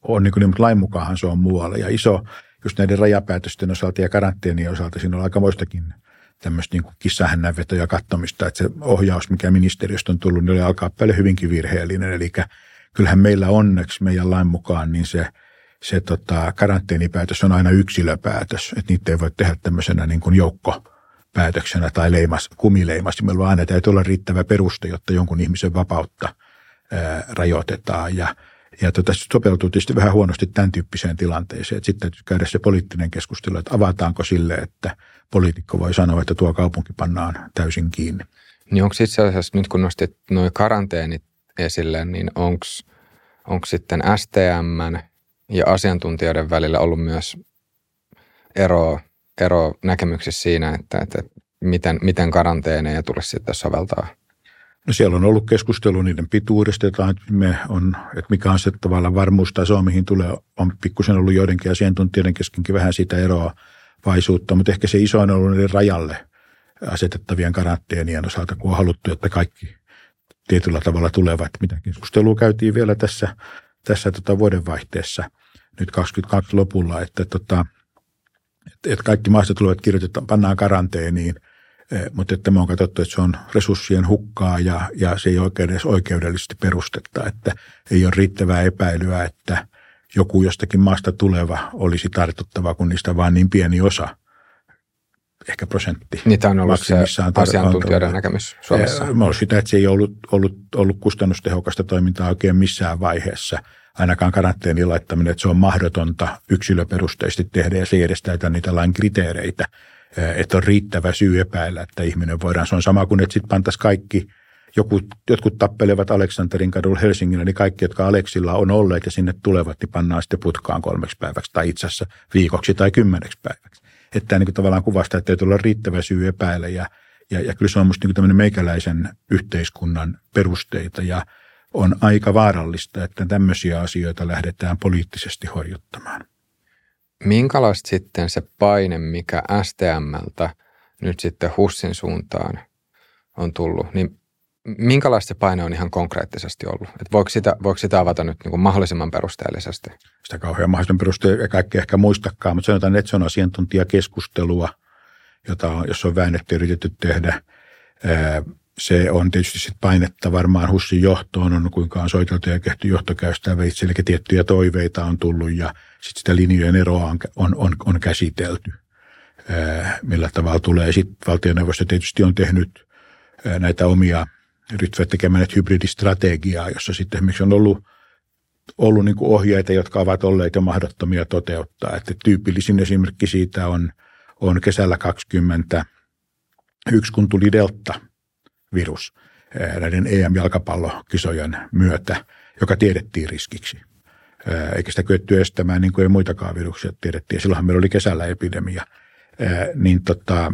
on niin kuin, niin, lain mukaanhan se on muualla. Ja iso, just näiden rajapäätösten osalta ja karanteenien osalta siinä on aikamoistakin tämmöistä niin kissahännänvetoa ja katsomista, että se ohjaus, mikä ministeriöstä on tullut, niin alkaa paljon hyvinkin virheellinen. Eli kyllähän meillä onneksi meidän lain mukaan niin se, se tota, karanteenipäätös on aina yksilöpäätös, että niitä ei voi tehdä tämmöisenä niin kuin joukkopäätöksenä tai leimas, kumileimasimella, vaan aina täytyy olla riittävä peruste, jotta jonkun ihmisen vapautta ää, rajoitetaan. Ja, ja tota, sopeutuu tietysti vähän huonosti tämän tyyppiseen tilanteeseen, sitten täytyy käydä se poliittinen keskustelu, että avataanko sille, että poliitikko voi sanoa, että tuo kaupunki pannaan täysin kiinni. Niin onko itse asiassa nyt kun nostit nuo karanteenit esille, niin onko sitten STM ja asiantuntijoiden välillä ollut myös ero, ero näkemyksissä siinä, että, että miten, miten karanteeneja tulisi sitten soveltaa? No siellä on ollut keskustelu niiden pituudesta, että, me on, että mikä on se tavallaan varmuustaso, mihin tulee, on pikkusen ollut joidenkin asiantuntijoiden keskenkin vähän siitä eroa vaisuutta, mutta ehkä se isoin on ollut niiden rajalle asetettavien karanteenien osalta, kun on haluttu, että kaikki tietyllä tavalla tulevat. Mitä keskustelua käytiin vielä tässä, tässä tota vuodenvaihteessa nyt 22 lopulla, että, tota, että, kaikki maasta tulevat kirjoitetaan, pannaan karanteeniin, mutta että me on katsottu, että se on resurssien hukkaa ja, ja se ei oikein edes oikeudellisesti perustetta, että ei ole riittävää epäilyä, että joku jostakin maasta tuleva olisi tartuttava, kun niistä vain niin pieni osa – ehkä prosentti. Niitä on ollut se asiantuntijoiden näkemys Suomessa. Mä olen sitä, että se ei ollut, ollut, ollut kustannustehokasta toimintaa oikein missään vaiheessa. Ainakaan karanteenin laittaminen, että se on mahdotonta yksilöperusteisesti tehdä ja se ei edes täytä niitä lain kriteereitä. Että on riittävä syy epäillä, että ihminen voidaan. Se on sama kuin, että sitten pantaisi kaikki, joku, jotkut tappelevat Aleksanterin kadulla Helsingillä, niin kaikki, jotka Aleksilla on olleet ja sinne tulevat, niin pannaan sitten putkaan kolmeksi päiväksi tai itse asiassa viikoksi tai kymmeneksi päiväksi että tämä niin tavallaan kuvastaa, että täytyy olla riittävä syy epäillä ja, ja, ja kyllä se on minusta niin tämmöinen meikäläisen yhteiskunnan perusteita ja on aika vaarallista, että tämmöisiä asioita lähdetään poliittisesti horjuttamaan. Minkälaista sitten se paine, mikä STMltä nyt sitten HUSin suuntaan on tullut, niin minkälaista se paine on ihan konkreettisesti ollut? Et voiko, sitä, voiko sitä avata nyt niin kuin mahdollisimman perusteellisesti? Sitä kauhean mahdollisimman perusteellisesti kaikki ehkä muistakaan, mutta sanotaan, että se on asiantuntijakeskustelua, jota on, jos on väännetty yritetty tehdä. Se on tietysti sit painetta varmaan HUSin johtoon, on kuinka on soiteltu ja tehty johtokäystävä itse, eli tiettyjä toiveita on tullut ja sitten sitä linjojen eroa on, on, on, on käsitelty, millä tavalla tulee. Sitten valtioneuvosto tietysti on tehnyt näitä omia ryhtyvät tekemään hybridistrategiaa, jossa sitten esimerkiksi on ollut, ollut niin ohjeita, jotka ovat olleet jo mahdottomia toteuttaa. Että tyypillisin esimerkki siitä on, on kesällä 20 yksi, kun tuli Delta-virus näiden EM-jalkapallokisojen myötä, joka tiedettiin riskiksi. Eikä sitä kyetty estämään niin kuin ei muitakaan viruksia tiedettiin. Silloinhan meillä oli kesällä epidemia. Niin tota,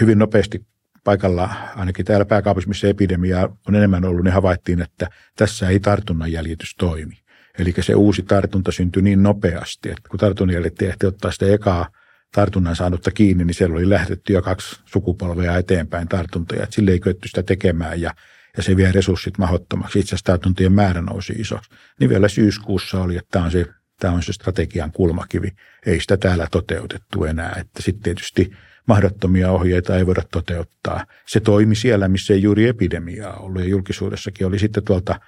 hyvin nopeasti paikalla, ainakin täällä pääkaupassa, missä epidemia on enemmän ollut, niin havaittiin, että tässä ei tartunnan jäljitys toimi. Eli se uusi tartunta syntyi niin nopeasti, että kun tartunnan tehtiin ottaa sitä ekaa tartunnan saanutta kiinni, niin siellä oli lähdetty jo kaksi sukupolvea eteenpäin tartuntoja. Että sille ei kyetty sitä tekemään ja, ja se vie resurssit mahottomaksi. Itse asiassa tartuntojen määrä nousi isoksi. Niin vielä syyskuussa oli, että tämä on se, tämä on se strategian kulmakivi. Ei sitä täällä toteutettu enää. Että sitten tietysti – mahdottomia ohjeita ei voida toteuttaa. Se toimi siellä, missä ei juuri epidemiaa ollut ja julkisuudessakin oli sitten tuolta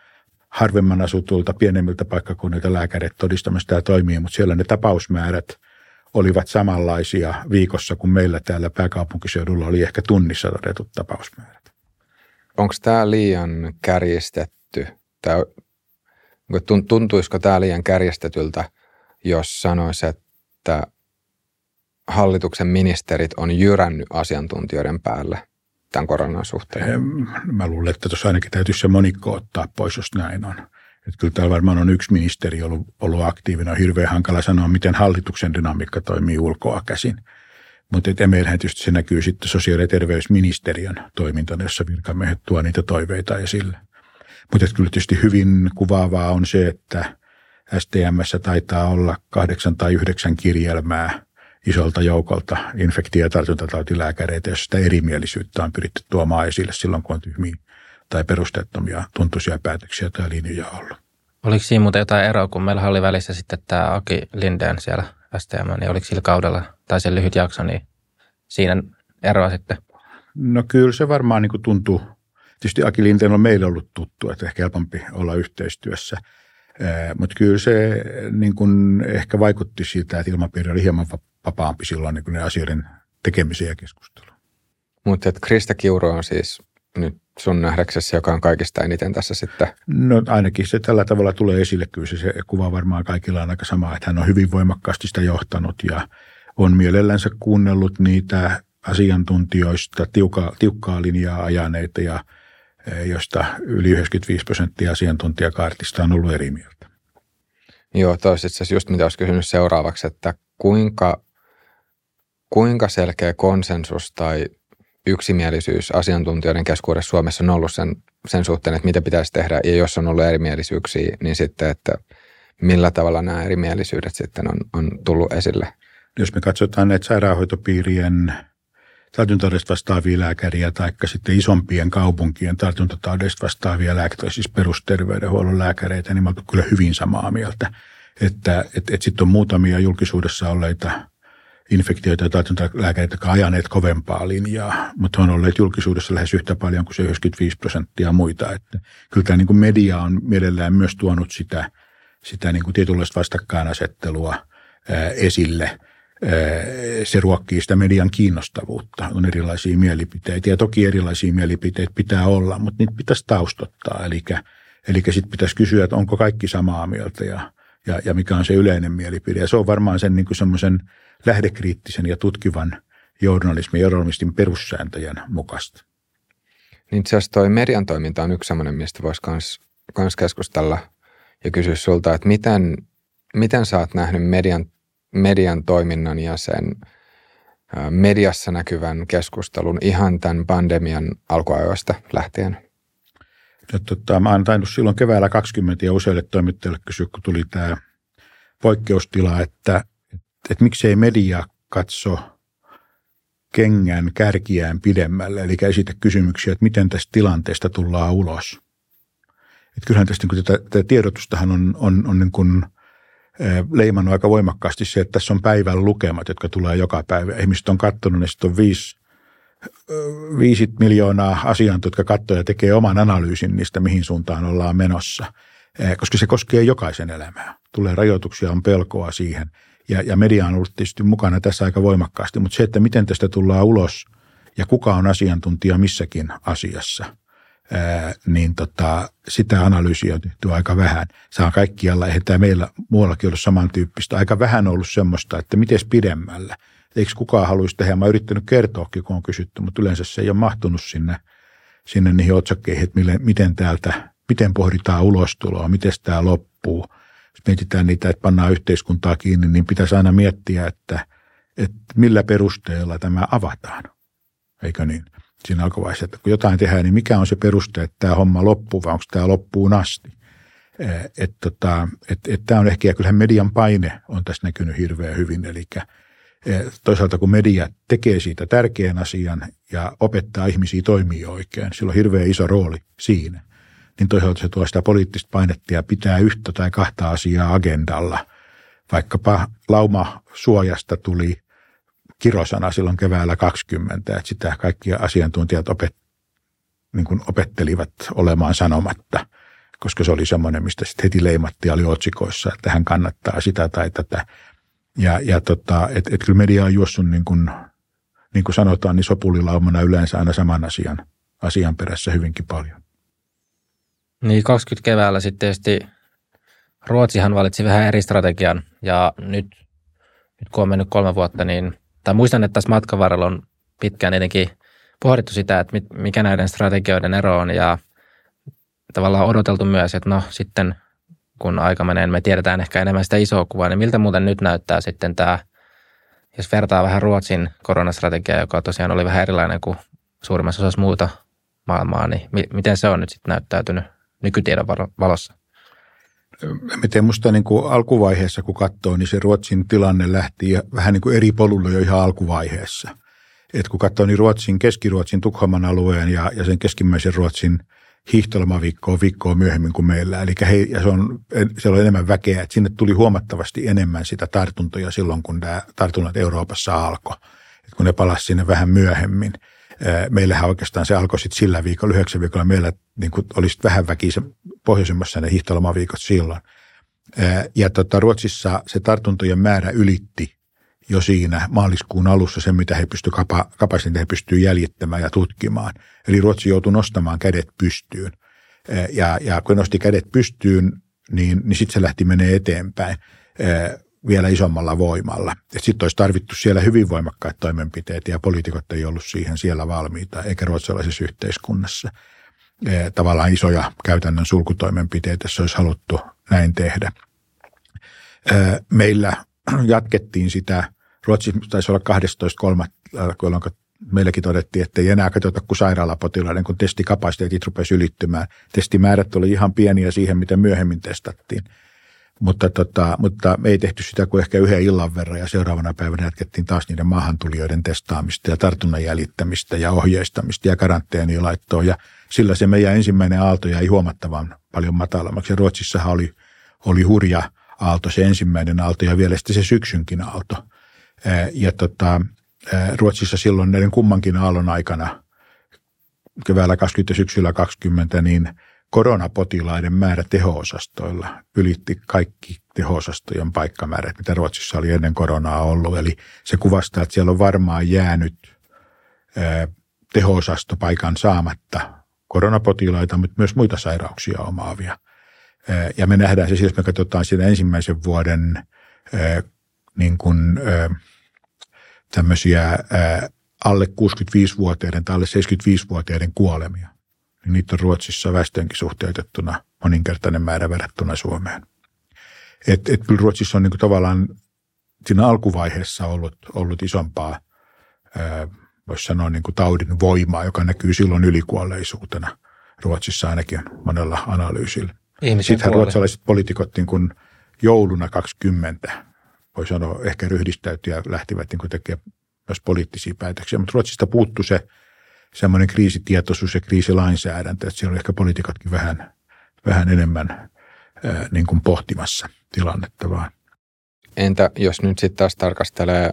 harvemman asutulta pienemmiltä paikkakunnilta lääkärit todistamassa tämä toimii, mutta siellä ne tapausmäärät olivat samanlaisia viikossa kuin meillä täällä pääkaupunkiseudulla oli ehkä tunnissa todetut tapausmäärät. Onko tämä liian kärjistetty? Tämä, tuntuisiko tämä liian kärjestetyltä, jos sanoisi, että hallituksen ministerit on jyrännyt asiantuntijoiden päälle tämän koronan suhteen? Mä luulen, että tuossa ainakin täytyisi se monikko ottaa pois, jos näin on. Että kyllä täällä varmaan on yksi ministeri ollut, ollut aktiivina. On hirveän hankala sanoa, miten hallituksen dynamiikka toimii ulkoa käsin. Mutta meillähän tietysti se näkyy sitten sosiaali- ja terveysministeriön toimintana, jossa virkamiehet tuo niitä toiveita esille. Mutta kyllä tietysti hyvin kuvaavaa on se, että STMssä taitaa olla kahdeksan tai yhdeksän kirjelmää isolta joukolta infektio- ja tartuntatautilääkäreitä, jos sitä erimielisyyttä on pyritty tuomaan esille silloin, kun on tyhmiä tai perusteettomia tuntuisia päätöksiä tai linjoja ollut. Oliko siinä muuten jotain eroa, kun meillä oli välissä sitten tämä Aki Lindeen siellä STM, niin oliko sillä kaudella, tai sen lyhyt jakso, niin siinä eroa sitten? No kyllä se varmaan niin kuin tuntuu. Tietysti Aki Linteen on meille ollut tuttu, että ehkä helpompi olla yhteistyössä. Mutta kyllä se niin kuin ehkä vaikutti siitä, että ilmapiiri oli hieman vapaampi silloin niin kuin ne asioiden tekemiseen ja keskusteluun. Mutta Krista Kiuru on siis nyt sun nähdäksesi, joka on kaikista eniten tässä sitten? No ainakin se tällä tavalla tulee esille. Kyllä se, se kuva varmaan kaikilla on aika sama, että hän on hyvin voimakkaasti sitä johtanut ja on mielellänsä kuunnellut niitä asiantuntijoista tiukkaa, tiukkaa linjaa ajaneita ja e, josta yli 95 prosenttia asiantuntijakaartista on ollut eri mieltä. Joo, itse asiassa just mitä olisi kysynyt seuraavaksi, että kuinka, kuinka selkeä konsensus tai yksimielisyys asiantuntijoiden keskuudessa Suomessa on ollut sen, sen suhteen, että mitä pitäisi tehdä, ja jos on ollut erimielisyyksiä, niin sitten, että millä tavalla nämä erimielisyydet sitten on, on tullut esille. Jos me katsotaan näitä sairaanhoitopiirien tartuntataudesta vastaavia lääkäriä tai sitten isompien kaupunkien tartuntataudesta vastaavia lääkäriä, siis perusterveydenhuollon lääkäreitä, niin me olemme kyllä hyvin samaa mieltä. Että et, et sitten on muutamia julkisuudessa olleita infektioita ja tartuntalääkäreitä, jotka ajaneet kovempaa linjaa, mutta on olleet julkisuudessa lähes yhtä paljon kuin se 95 prosenttia muita. Että kyllä tämä niin kuin media on mielellään myös tuonut sitä, sitä niin kuin tietynlaista vastakkainasettelua esille. Se ruokkii sitä median kiinnostavuutta. On erilaisia mielipiteitä ja toki erilaisia mielipiteitä pitää olla, mutta niitä pitäisi taustottaa. Eli, eli sitten pitäisi kysyä, että onko kaikki samaa mieltä ja, ja, ja mikä on se yleinen mielipide. Ja se on varmaan sen niin semmoisen – lähdekriittisen ja tutkivan journalismin ja journalistin perussääntöjen mukaista. Niin itse asiassa toi median toiminta on yksi sellainen, mistä voisi myös keskustella ja kysyä sulta, että miten, miten sä oot nähnyt median, median toiminnan ja sen mediassa näkyvän keskustelun ihan tämän pandemian alkuajoista lähtien? Ja, tota, mä oon tainnut silloin keväällä 20 ja useille toimittajille kysyä, kun tuli tämä poikkeustila, että että miksei media katso kengän kärkiään pidemmälle, eli esitä kysymyksiä, että miten tästä tilanteesta tullaan ulos. Että kyllähän tästä niin tätä, tätä tiedotustahan on, on, on niin kuin, leimannut aika voimakkaasti se, että tässä on päivän lukemat, jotka tulee joka päivä. Ihmiset on katsonut, ne sitten on viisi, viisi miljoonaa asiantuntijaa, jotka katsoo ja tekee oman analyysin niistä, mihin suuntaan ollaan menossa. Koska se koskee jokaisen elämää. Tulee rajoituksia, on pelkoa siihen – ja, ja media on ollut tietysti mukana tässä aika voimakkaasti, mutta se, että miten tästä tullaan ulos ja kuka on asiantuntija missäkin asiassa, ää, niin tota, sitä analyysiä on tehty aika vähän. Se on kaikkialla, eihän tämä meillä muuallakin ollut samantyyppistä. Aika vähän ollut semmoista, että miten pidemmällä. Eikö kukaan haluaisi tehdä? Mä oon yrittänyt kertoakin, kun on kysytty, mutta yleensä se ei ole mahtunut sinne, sinne niihin otsakkeihin, että miten täältä, miten pohditaan ulostuloa, miten tämä loppuu – jos mietitään niitä, että pannaan yhteiskuntaa kiinni, niin pitäisi aina miettiä, että, että millä perusteella tämä avataan. Eikö niin? Siinä alkuvaiheessa, että kun jotain tehdään, niin mikä on se peruste, että tämä homma loppuu vai onko tämä loppuun asti? Että tota, et, et tämä on ehkä, ja kyllähän median paine on tässä näkynyt hirveän hyvin, eli toisaalta kun media tekee siitä tärkeän asian ja opettaa ihmisiä toimia oikein, sillä on hirveän iso rooli siinä niin toisaalta se tuo sitä poliittista painetta ja pitää yhtä tai kahta asiaa agendalla. Vaikkapa laumasuojasta tuli kirosana silloin keväällä 20, että sitä kaikki asiantuntijat opet, niin kuin opettelivat olemaan sanomatta, koska se oli semmoinen, mistä sitten heti leimattiin oli otsikoissa, että hän kannattaa sitä tai tätä. Ja, ja tota, että et kyllä media on juossut niin kuin, niin kuin sanotaan, niin sopulilaumana yleensä aina saman asian, asian perässä hyvinkin paljon. Niin 20 keväällä sitten tietysti Ruotsihan valitsi vähän eri strategian ja nyt, nyt kun on mennyt kolme vuotta, niin, tai muistan, että tässä matkan varrella on pitkään etenkin pohdittu sitä, että mikä näiden strategioiden ero on ja tavallaan odoteltu myös, että no sitten kun aika menee, niin me tiedetään ehkä enemmän sitä isoa kuvaa, niin miltä muuten nyt näyttää sitten tämä, jos vertaa vähän Ruotsin koronastrategiaa, joka tosiaan oli vähän erilainen kuin suurimmassa osassa muuta maailmaa, niin miten se on nyt sitten näyttäytynyt nykytiedon valossa? Miten musta niin kuin alkuvaiheessa, kun katsoo, niin se Ruotsin tilanne lähti vähän niin kuin eri polulle jo ihan alkuvaiheessa. Et kun katsoo, niin Ruotsin, Keski-Ruotsin Tukholman alueen ja, ja sen keskimmäisen Ruotsin hiihtolomaviikkoa viikkoa myöhemmin kuin meillä. Eli he, ja se on, siellä on enemmän väkeä, että sinne tuli huomattavasti enemmän sitä tartuntoja silloin, kun tämä tartunnat Euroopassa alkoi. Kun ne palasivat sinne vähän myöhemmin. Meillähän oikeastaan se alkoi sitten sillä viikolla, yhdeksän viikolla. Meillä niin olisi vähän väkiä pohjoisemmassa ne hiihtolomaviikot silloin. Ja tota, Ruotsissa se tartuntojen määrä ylitti jo siinä maaliskuun alussa sen, mitä he pystyivät kapa, kapasiteetin he pystyivät jäljittämään ja tutkimaan. Eli Ruotsi joutui nostamaan kädet pystyyn. Ja, ja kun nosti kädet pystyyn, niin, niin sitten se lähti menee eteenpäin vielä isommalla voimalla. Sitten olisi tarvittu siellä hyvin voimakkaat toimenpiteet ja poliitikot ei ollut siihen siellä valmiita, eikä ruotsalaisessa yhteiskunnassa. Tavallaan isoja käytännön sulkutoimenpiteitä, jos olisi haluttu näin tehdä. Meillä jatkettiin sitä, Ruotsi taisi olla 12.3., jolloin meilläkin todettiin, että ei enää katsota kuin sairaalapotilaiden, kun testikapasiteetit rupesi ylittymään. Testimäärät oli ihan pieniä siihen, mitä myöhemmin testattiin. Mutta, tota, mutta ei tehty sitä kuin ehkä yhden illan verran ja seuraavana päivänä jatkettiin taas niiden maahantulijoiden testaamista ja tartunnan jäljittämistä ja ohjeistamista ja karanteenia laittoa. Ja sillä se meidän ensimmäinen aalto jäi huomattavan paljon matalammaksi. Ja Ruotsissahan oli, oli hurja aalto, se ensimmäinen aalto ja vielä sitten se syksynkin aalto. Ja tota, Ruotsissa silloin näiden kummankin aallon aikana, keväällä 20 ja syksyllä 20, niin koronapotilaiden määrä teho-osastoilla ylitti kaikki teho-osastojen paikkamäärät, mitä Ruotsissa oli ennen koronaa ollut. Eli se kuvastaa, että siellä on varmaan jäänyt teho-osastopaikan saamatta koronapotilaita, mutta myös muita sairauksia omaavia – ja me nähdään se, jos me katsotaan siinä ensimmäisen vuoden niin kuin, tämmöisiä alle 65-vuotiaiden tai alle 75-vuotiaiden kuolemia, niin niitä on Ruotsissa väestönkin suhteutettuna moninkertainen määrä verrattuna Suomeen. Et, et kyllä Ruotsissa on niin kuin tavallaan siinä alkuvaiheessa ollut, ollut isompaa, voisi sanoa niin kuin taudin voimaa, joka näkyy silloin ylikuolleisuutena Ruotsissa ainakin monella analyysillä. Sittenhän ruotsalaiset poliitikot niin kuin jouluna 20, voi sanoa, ehkä ryhdistäytyä ja lähtivät niin kuin tekemään myös poliittisia päätöksiä. Mutta Ruotsista puuttu se semmoinen kriisitietoisuus ja kriisilainsäädäntö, että siellä oli ehkä poliitikotkin vähän, vähän enemmän ää, niin kuin pohtimassa tilannetta vaan. Entä jos nyt sitten taas tarkastelee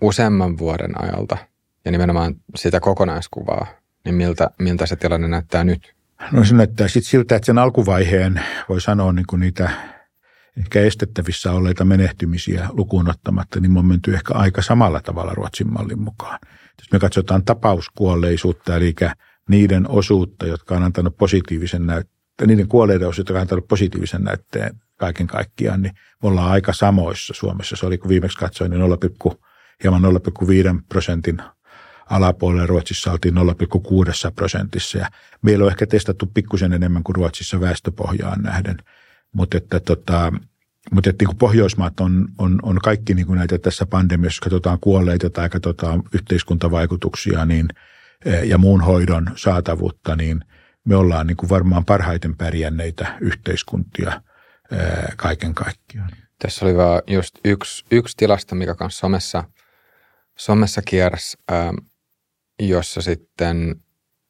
useamman vuoden ajalta ja nimenomaan sitä kokonaiskuvaa, niin miltä, miltä se tilanne näyttää nyt? No se näyttää sitten siltä, että sen alkuvaiheen voi sanoa niin kuin niitä ehkä estettävissä olleita menehtymisiä lukuun ottamatta, niin me on menty ehkä aika samalla tavalla Ruotsin mallin mukaan. Jos me katsotaan tapauskuolleisuutta, eli niiden osuutta, jotka on antanut positiivisen näytteen, niiden kuolleiden osuutta, jotka on antanut positiivisen näytteen kaiken kaikkiaan, niin me ollaan aika samoissa Suomessa. Se oli, kun viimeksi katsoin, niin 0, hieman 0,5 prosentin alapuolella Ruotsissa oltiin 0,6 prosentissa ja meillä on ehkä testattu pikkusen enemmän kuin Ruotsissa väestöpohjaan nähden, mutta että tota, mutta että niin Pohjoismaat on, on, on kaikki niin kuin näitä tässä pandemiassa, jos katsotaan kuolleita tai katsotaan yhteiskuntavaikutuksia niin, e, ja muun hoidon saatavuutta, niin me ollaan niin kuin varmaan parhaiten pärjänneitä yhteiskuntia e, kaiken kaikkiaan. Tässä oli vaan just yksi, yksi tilasto, mikä kanssa somessa, somessa kiersi jossa sitten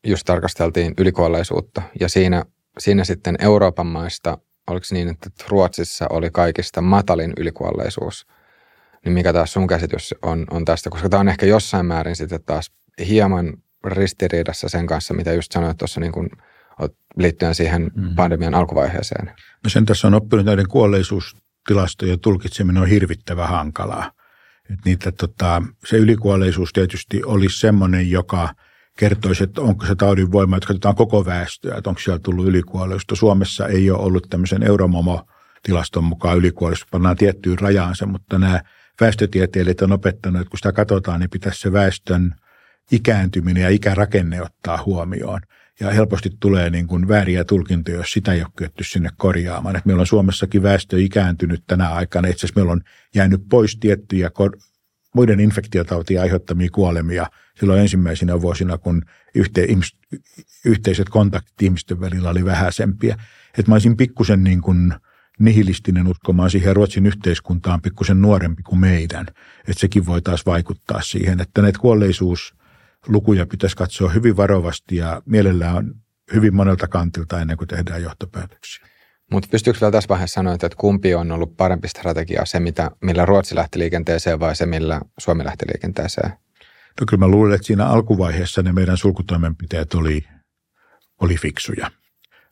just tarkasteltiin ylikuolleisuutta ja siinä, siinä sitten Euroopan maista, oliko niin, että Ruotsissa oli kaikista matalin ylikuolleisuus, niin mikä taas sun käsitys on, on tästä, koska tämä on ehkä jossain määrin sitten taas hieman ristiriidassa sen kanssa, mitä just sanoit tuossa niin kuin liittyen siihen mm. pandemian alkuvaiheeseen. No sen tässä on oppinut näiden kuolleisuustilastojen tulkitseminen on hirvittävän hankalaa. Et niitä, tota, se ylikuolleisuus tietysti olisi semmoinen, joka kertoisi, että onko se taudin voima, että katsotaan koko väestöä, että onko siellä tullut ylikuolleisuutta. Suomessa ei ole ollut tämmöisen Euromomo-tilaston mukaan ylikuolleisuutta, pannaan tiettyyn rajaansa, mutta nämä väestötieteilijät on opettanut, että kun sitä katsotaan, niin pitäisi se väestön ikääntyminen ja ikärakenne ottaa huomioon ja helposti tulee niin kuin vääriä tulkintoja, jos sitä ei ole kyetty sinne korjaamaan. Et meillä on Suomessakin väestö ikääntynyt tänä aikana. Itse asiassa meillä on jäänyt pois tiettyjä kor- muiden infektiotautien aiheuttamia kuolemia silloin ensimmäisinä vuosina, kun yhte- ihmis- yhteiset kontaktit ihmisten välillä oli vähäisempiä. Et mä olisin pikkusen niin kuin nihilistinen uskomaan siihen Ruotsin yhteiskuntaan pikkusen nuorempi kuin meidän. Että sekin voi taas vaikuttaa siihen, että näitä kuolleisuus – lukuja pitäisi katsoa hyvin varovasti ja mielellään hyvin monelta kantilta ennen kuin tehdään johtopäätöksiä. Mutta pystyykö vielä tässä vaiheessa sanoa, että kumpi on ollut parempi strategia, se mitä, millä Ruotsi lähti liikenteeseen vai se millä Suomi lähti liikenteeseen? No kyllä mä luulen, että siinä alkuvaiheessa ne meidän sulkutoimenpiteet oli, oli fiksuja.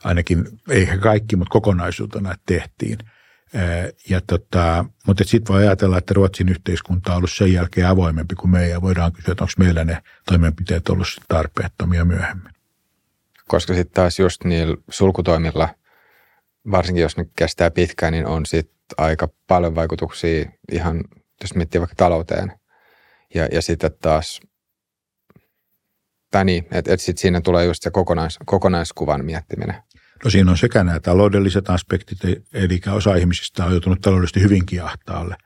Ainakin, ei kaikki, mutta kokonaisuutena tehtiin. Ja tota, mutta sitten voi ajatella, että Ruotsin yhteiskunta on ollut sen jälkeen avoimempi kuin meidän. Voidaan kysyä, että onko meillä ne toimenpiteet ollut tarpeettomia myöhemmin. Koska sitten taas just niillä sulkutoimilla, varsinkin jos ne kestää pitkään, niin on sitten aika paljon vaikutuksia ihan, jos miettii vaikka talouteen. Ja, ja sitten taas, tai niin, että et sitten siinä tulee just se kokonais, kokonaiskuvan miettiminen. No siinä on sekä nämä taloudelliset aspektit, eli osa ihmisistä on joutunut taloudellisesti hyvinkin ahtaalle.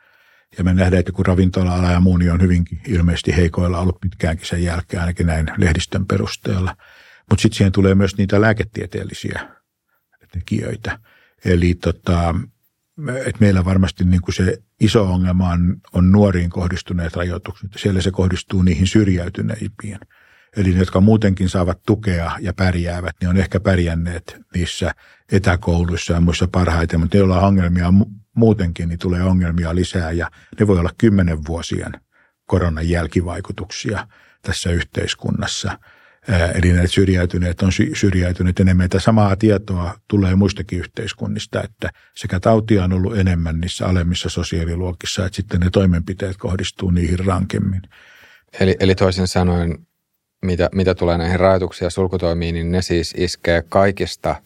Ja me nähdään, että kun ravintola-ala ja muu niin on hyvinkin ilmeisesti heikoilla ollut pitkäänkin sen jälkeen, ainakin näin lehdistön perusteella. Mutta sitten siihen tulee myös niitä lääketieteellisiä tekijöitä. Eli tota, et meillä varmasti niin kuin se iso ongelma on, on nuoriin kohdistuneet rajoitukset. Siellä se kohdistuu niihin syrjäytyneimpiin – Eli ne, jotka muutenkin saavat tukea ja pärjäävät, niin on ehkä pärjänneet niissä etäkouluissa ja muissa parhaiten, mutta joilla on ongelmia muutenkin, niin tulee ongelmia lisää ja ne voi olla kymmenen vuosien koronan jälkivaikutuksia tässä yhteiskunnassa. Eli ne syrjäytyneet on syrjäytyneet enemmän. Että samaa tietoa tulee muistakin yhteiskunnista, että sekä tautia on ollut enemmän niissä alemmissa sosiaaliluokissa, että sitten ne toimenpiteet kohdistuu niihin rankemmin. Eli, eli toisin sanoen mitä, mitä tulee näihin rajoituksiin ja sulkutoimiin, niin ne siis iskee kaikista,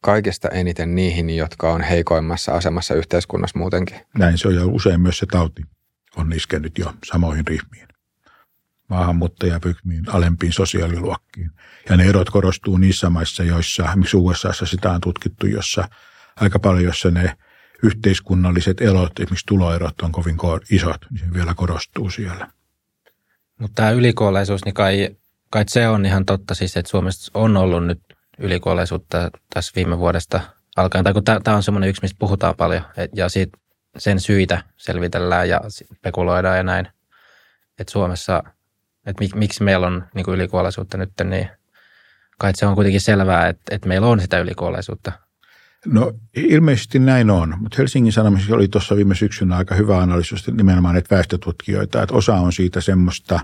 kaikista eniten niihin, jotka on heikoimmassa asemassa yhteiskunnassa muutenkin. Näin se on ja usein myös se tauti on iskenyt jo samoihin ryhmiin. Maahanmuuttajapykmiin, alempiin sosiaaliluokkiin. Ja ne erot korostuu niissä maissa, joissa, miksi USAssa sitä on tutkittu, jossa aika paljon, jossa ne yhteiskunnalliset elot, esimerkiksi tuloerot on kovin isot, niin se vielä korostuu siellä. Mutta tämä ylikuolleisuus, niin kai, kai se on ihan totta siis, että Suomessa on ollut nyt ylikuolleisuutta tässä viime vuodesta alkaen. Tai kun tämä on semmoinen yksi, mistä puhutaan paljon et, ja siitä, sen syitä selvitellään ja spekuloidaan ja näin. Että Suomessa, että mik, miksi meillä on niin kuin ylikuolleisuutta nyt, niin kai se on kuitenkin selvää, että, että meillä on sitä ylikuolleisuutta. No ilmeisesti näin on, mutta Helsingin Sanomissa oli tuossa viime syksynä aika hyvä analyysi nimenomaan näitä väestötutkijoita, että osa on siitä semmoista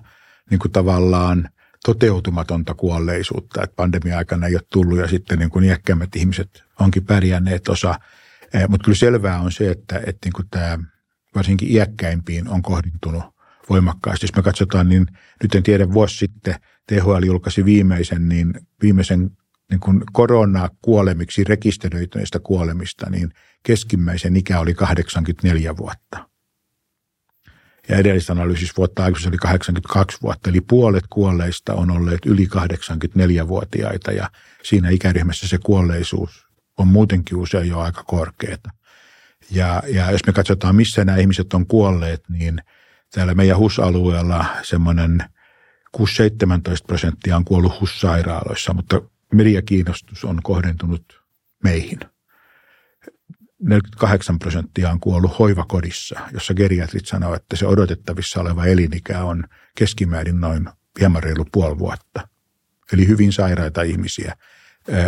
niin kuin tavallaan toteutumatonta kuolleisuutta, että pandemia-aikana ei ole tullut ja sitten niin kuin iäkkäimmät ihmiset onkin pärjänneet osa. Eh, mutta kyllä selvää on se, että, että niin kuin tämä varsinkin iäkkäimpiin on kohdittunut voimakkaasti. Jos me katsotaan, niin nyt en tiedä, vuosi sitten THL julkaisi viimeisen, niin viimeisen niin kuin koronakuolemiksi rekisteröityneistä kuolemista, niin keskimmäisen ikä oli 84 vuotta. Ja edellisessä analyysissä vuotta aikaisemmin oli 82 vuotta, eli puolet kuolleista on olleet yli 84-vuotiaita ja siinä ikäryhmässä se kuolleisuus on muutenkin usein jo aika korkeata. Ja, ja jos me katsotaan, missä nämä ihmiset on kuolleet, niin täällä meidän HUS-alueella semmoinen 6-17 prosenttia on kuollut HUS-sairaaloissa, mutta mediakiinnostus on kohdentunut meihin. 48 prosenttia on kuollut hoivakodissa, jossa geriatrit sanoo, että se odotettavissa oleva elinikä on keskimäärin noin hieman reilu puoli vuotta. Eli hyvin sairaita ihmisiä,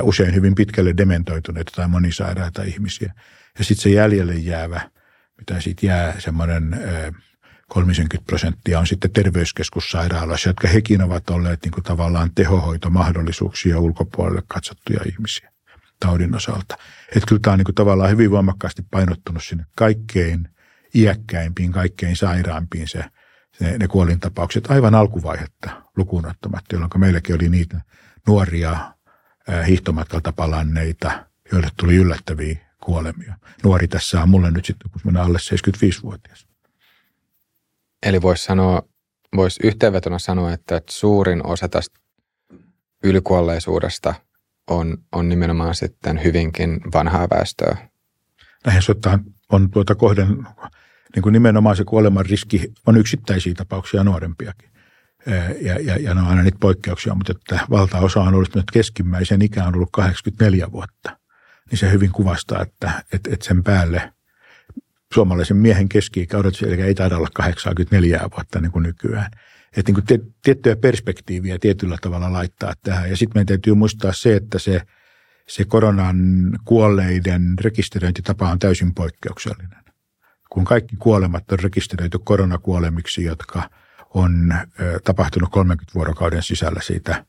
usein hyvin pitkälle dementoituneita tai monisairaita ihmisiä. Ja sitten se jäljelle jäävä, mitä siitä jää, semmoinen 30 prosenttia on sitten terveyskeskussairaaloissa, jotka hekin ovat olleet niin kuin tavallaan tehohoitomahdollisuuksia ulkopuolelle katsottuja ihmisiä taudin osalta. Että kyllä tämä on niin kuin tavallaan hyvin voimakkaasti painottunut sinne kaikkein iäkkäimpiin, kaikkein sairaampiin se, se, ne kuolintapaukset aivan alkuvaihetta lukuun ottamatta, jolloin meilläkin oli niitä nuoria hiihtomatkalta palanneita, joille tuli yllättäviä kuolemia. Nuori tässä on mulle nyt sitten, kun minä alle 75-vuotias. Eli voisi sanoa, voisi yhteenvetona sanoa, että suurin osa tästä ylikuolleisuudesta on, on nimenomaan sitten hyvinkin vanhaa väestöä. Lähes ottaen on tuota kohden, niin kuin nimenomaan se kuoleman riski on yksittäisiä tapauksia nuorempiakin. Ja, ja, ja ne on aina niitä poikkeuksia, mutta että valtaosa on ollut, että keskimmäisen ikä on ollut 84 vuotta. Niin se hyvin kuvastaa, että, että, että sen päälle – suomalaisen miehen keski-ikä ei taida olla 84 vuotta niin kuin nykyään. että niin kuin tiettyä perspektiiviä tietyllä tavalla laittaa tähän. Ja sitten meidän täytyy muistaa se, että se, se koronan kuolleiden rekisteröintitapa on täysin poikkeuksellinen. Kun kaikki kuolemat on rekisteröity koronakuolemiksi, jotka on tapahtunut 30 vuorokauden sisällä siitä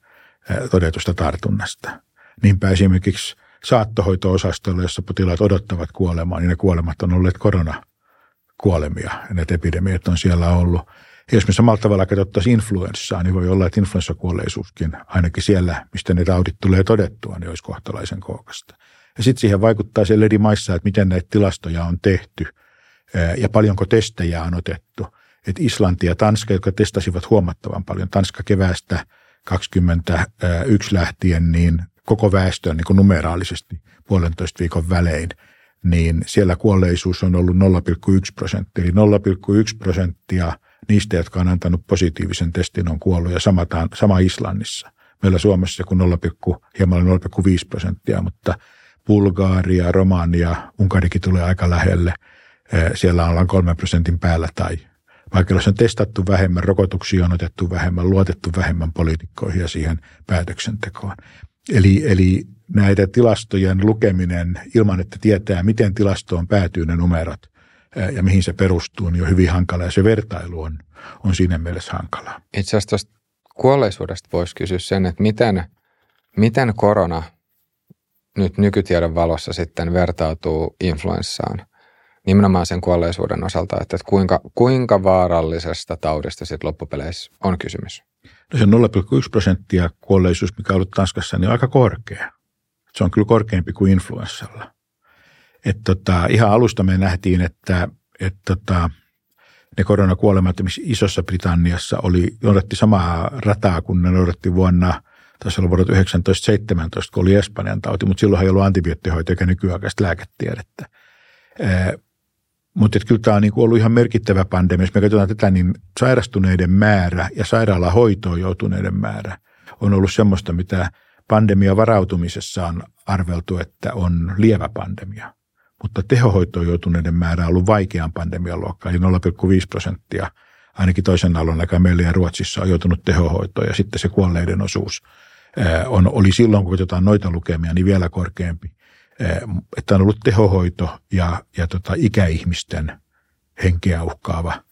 todetusta tartunnasta. Niinpä esimerkiksi saattohoito-osastolla, jossa potilaat odottavat kuolemaa, niin ne kuolemat on olleet koronakuolemia. Ja näitä epidemiat on siellä ollut. Ja jos me samalla tavalla katsottaisiin influenssaa, niin voi olla, että influenssakuolleisuuskin ainakin siellä, mistä ne taudit tulee todettua, niin olisi kohtalaisen kookasta. Ja sitten siihen vaikuttaa siellä eri maissa, että miten näitä tilastoja on tehty ja paljonko testejä on otettu. Että Islanti ja Tanska, jotka testasivat huomattavan paljon, Tanska keväästä 21 lähtien, niin koko väestön niin numeraalisesti puolentoista viikon välein, niin siellä kuolleisuus on ollut 0,1 prosenttia. Eli 0,1 prosenttia niistä, jotka on antanut positiivisen testin, on kuollut ja sama, sama Islannissa. Meillä Suomessa kuin 0, hieman 0,5 prosenttia, mutta Bulgaaria, Romania, Unkarikin tulee aika lähelle. Siellä ollaan kolmen prosentin päällä tai vaikka on testattu vähemmän, rokotuksia on otettu vähemmän, luotettu vähemmän poliitikkoihin ja siihen päätöksentekoon. Eli, eli näitä tilastojen lukeminen ilman, että tietää, miten tilastoon päätyy ne numerot ja mihin se perustuu, niin on hyvin hankala ja se vertailu on, on siinä mielessä hankalaa. Itse asiassa tuosta kuolleisuudesta voisi kysyä sen, että miten, miten korona nyt nykytiedon valossa sitten vertautuu influenssaan nimenomaan sen kuolleisuuden osalta, että kuinka, kuinka vaarallisesta taudista sitten loppupeleissä on kysymys? No se 0,1 prosenttia kuolleisuus, mikä on ollut Tanskassa, niin on aika korkea. Se on kyllä korkeampi kuin influenssalla. Tota, ihan alusta me nähtiin, että et tota, ne koronakuolemat Isossa Britanniassa oli, odotti samaa rataa kuin ne odotti vuonna, taisi olla vuonna 1917, kun oli Espanjan tauti, mutta silloin ei ollut antibioottihoito eikä nykyaikaista lääketiedettä. Mutta kyllä tämä on niin ollut ihan merkittävä pandemia. Jos me katsotaan tätä, niin sairastuneiden määrä ja sairaalahoitoon joutuneiden määrä on ollut semmoista, mitä pandemia varautumisessa on arveltu, että on lievä pandemia. Mutta tehohoitoon joutuneiden määrä on ollut vaikean pandemian luokkaa, eli 0,5 prosenttia ainakin toisen alueen aikaa meillä ja Ruotsissa on joutunut tehohoitoon ja sitten se kuolleiden osuus on, oli silloin, kun katsotaan noita lukemia, niin vielä korkeampi. Että on ollut tehohoito ja, ja tota, ikäihmisten henkeä uhkaava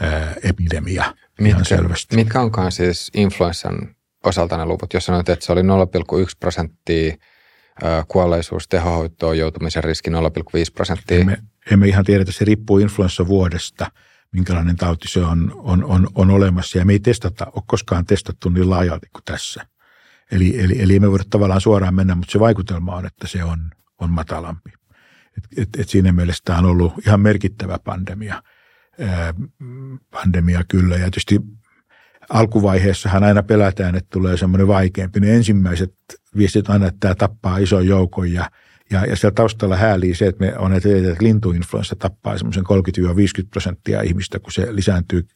ää, epidemia mitkä, selvästi. Mitkä onkaan siis influenssan osalta ne luvut? Jos sanoit, että se oli 0,1 prosenttia kuolleisuus tehohoitoon joutumisen riski 0,5 prosenttia. Emme, emme ihan tiedetä, se riippuu influenssavuodesta, minkälainen tauti se on, on, on, on olemassa. Ja me ei testata, ole koskaan testattu niin laajalti kuin tässä. Eli, eli, eli emme voida tavallaan suoraan mennä, mutta se vaikutelma on, että se on, on matalampi. Et, et, et siinä mielessä tämä on ollut ihan merkittävä pandemia. Ää, pandemia kyllä. Ja tietysti alkuvaiheessahan aina pelätään, että tulee semmoinen vaikeampi. Ne ensimmäiset viestit aina, että tämä tappaa ison joukon ja, ja, ja siellä taustalla häälii se, että me on että lintuinfluenssa tappaa semmoisen 30-50 prosenttia ihmistä, kun se lisääntyy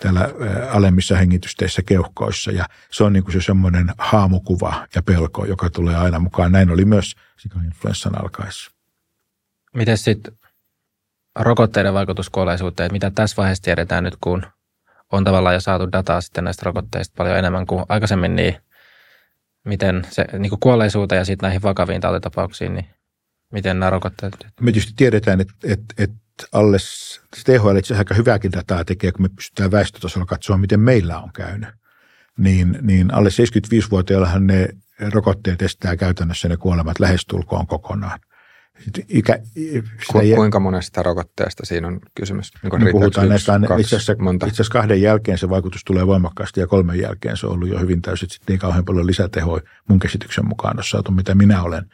täällä alemmissa hengitysteissä keuhkoissa. Ja se on niin kuin se semmoinen haamukuva ja pelko, joka tulee aina mukaan. Näin oli myös sikainfluenssan alkaessa. Miten sitten rokotteiden vaikutus kuolleisuuteen? Mitä tässä vaiheessa tiedetään nyt, kun on tavallaan jo saatu dataa sitten näistä rokotteista paljon enemmän kuin aikaisemmin, niin miten se niin kuin kuolleisuuteen ja sitten näihin vakaviin tautitapauksiin, niin miten nämä rokotteet? Me tietysti tiedetään, että, että, että alle, THL itse aika hyvääkin dataa tekee, kun me pystytään väestötasolla katsoa, miten meillä on käynyt. Niin, niin alle 75-vuotiaillahan ne rokotteet estää käytännössä ne kuolemat lähestulkoon kokonaan. Ikä, Ku, kuinka monesta rokotteesta siinä on kysymys? Niin me puhutaan näistä kaksi, itse, asiassa, monta. itse asiassa kahden jälkeen se vaikutus tulee voimakkaasti ja kolmen jälkeen se on ollut jo hyvin täysin. Sitten niin kauhean paljon lisätehoja mun käsityksen mukaan on saatu, mitä minä olen,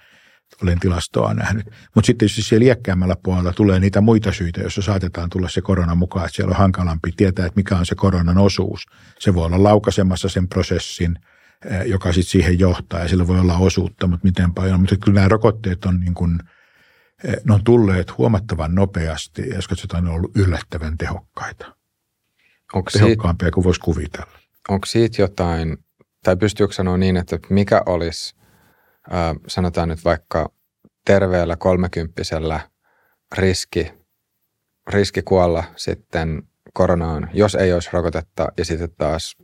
olen tilastoa nähnyt. Mutta sitten tietysti siellä iäkkäämmällä puolella tulee niitä muita syitä, joissa saatetaan tulla se korona mukaan, että siellä on hankalampi tietää, että mikä on se koronan osuus. Se voi olla laukaisemassa sen prosessin, eh, joka sitten siihen johtaa ja sillä voi olla osuutta, mutta miten paljon. Mutta kyllä nämä rokotteet on niin kuin – ne on tulleet huomattavan nopeasti ja jos katsotaan, ne on ollut yllättävän tehokkaita. Onko Tehokkaampia siitä, kuin voisi kuvitella. Onko siitä jotain, tai pystyykö sanoa niin, että mikä olisi, sanotaan nyt vaikka terveellä kolmekymppisellä riski, riski kuolla sitten koronaan, jos ei olisi rokotetta ja sitten taas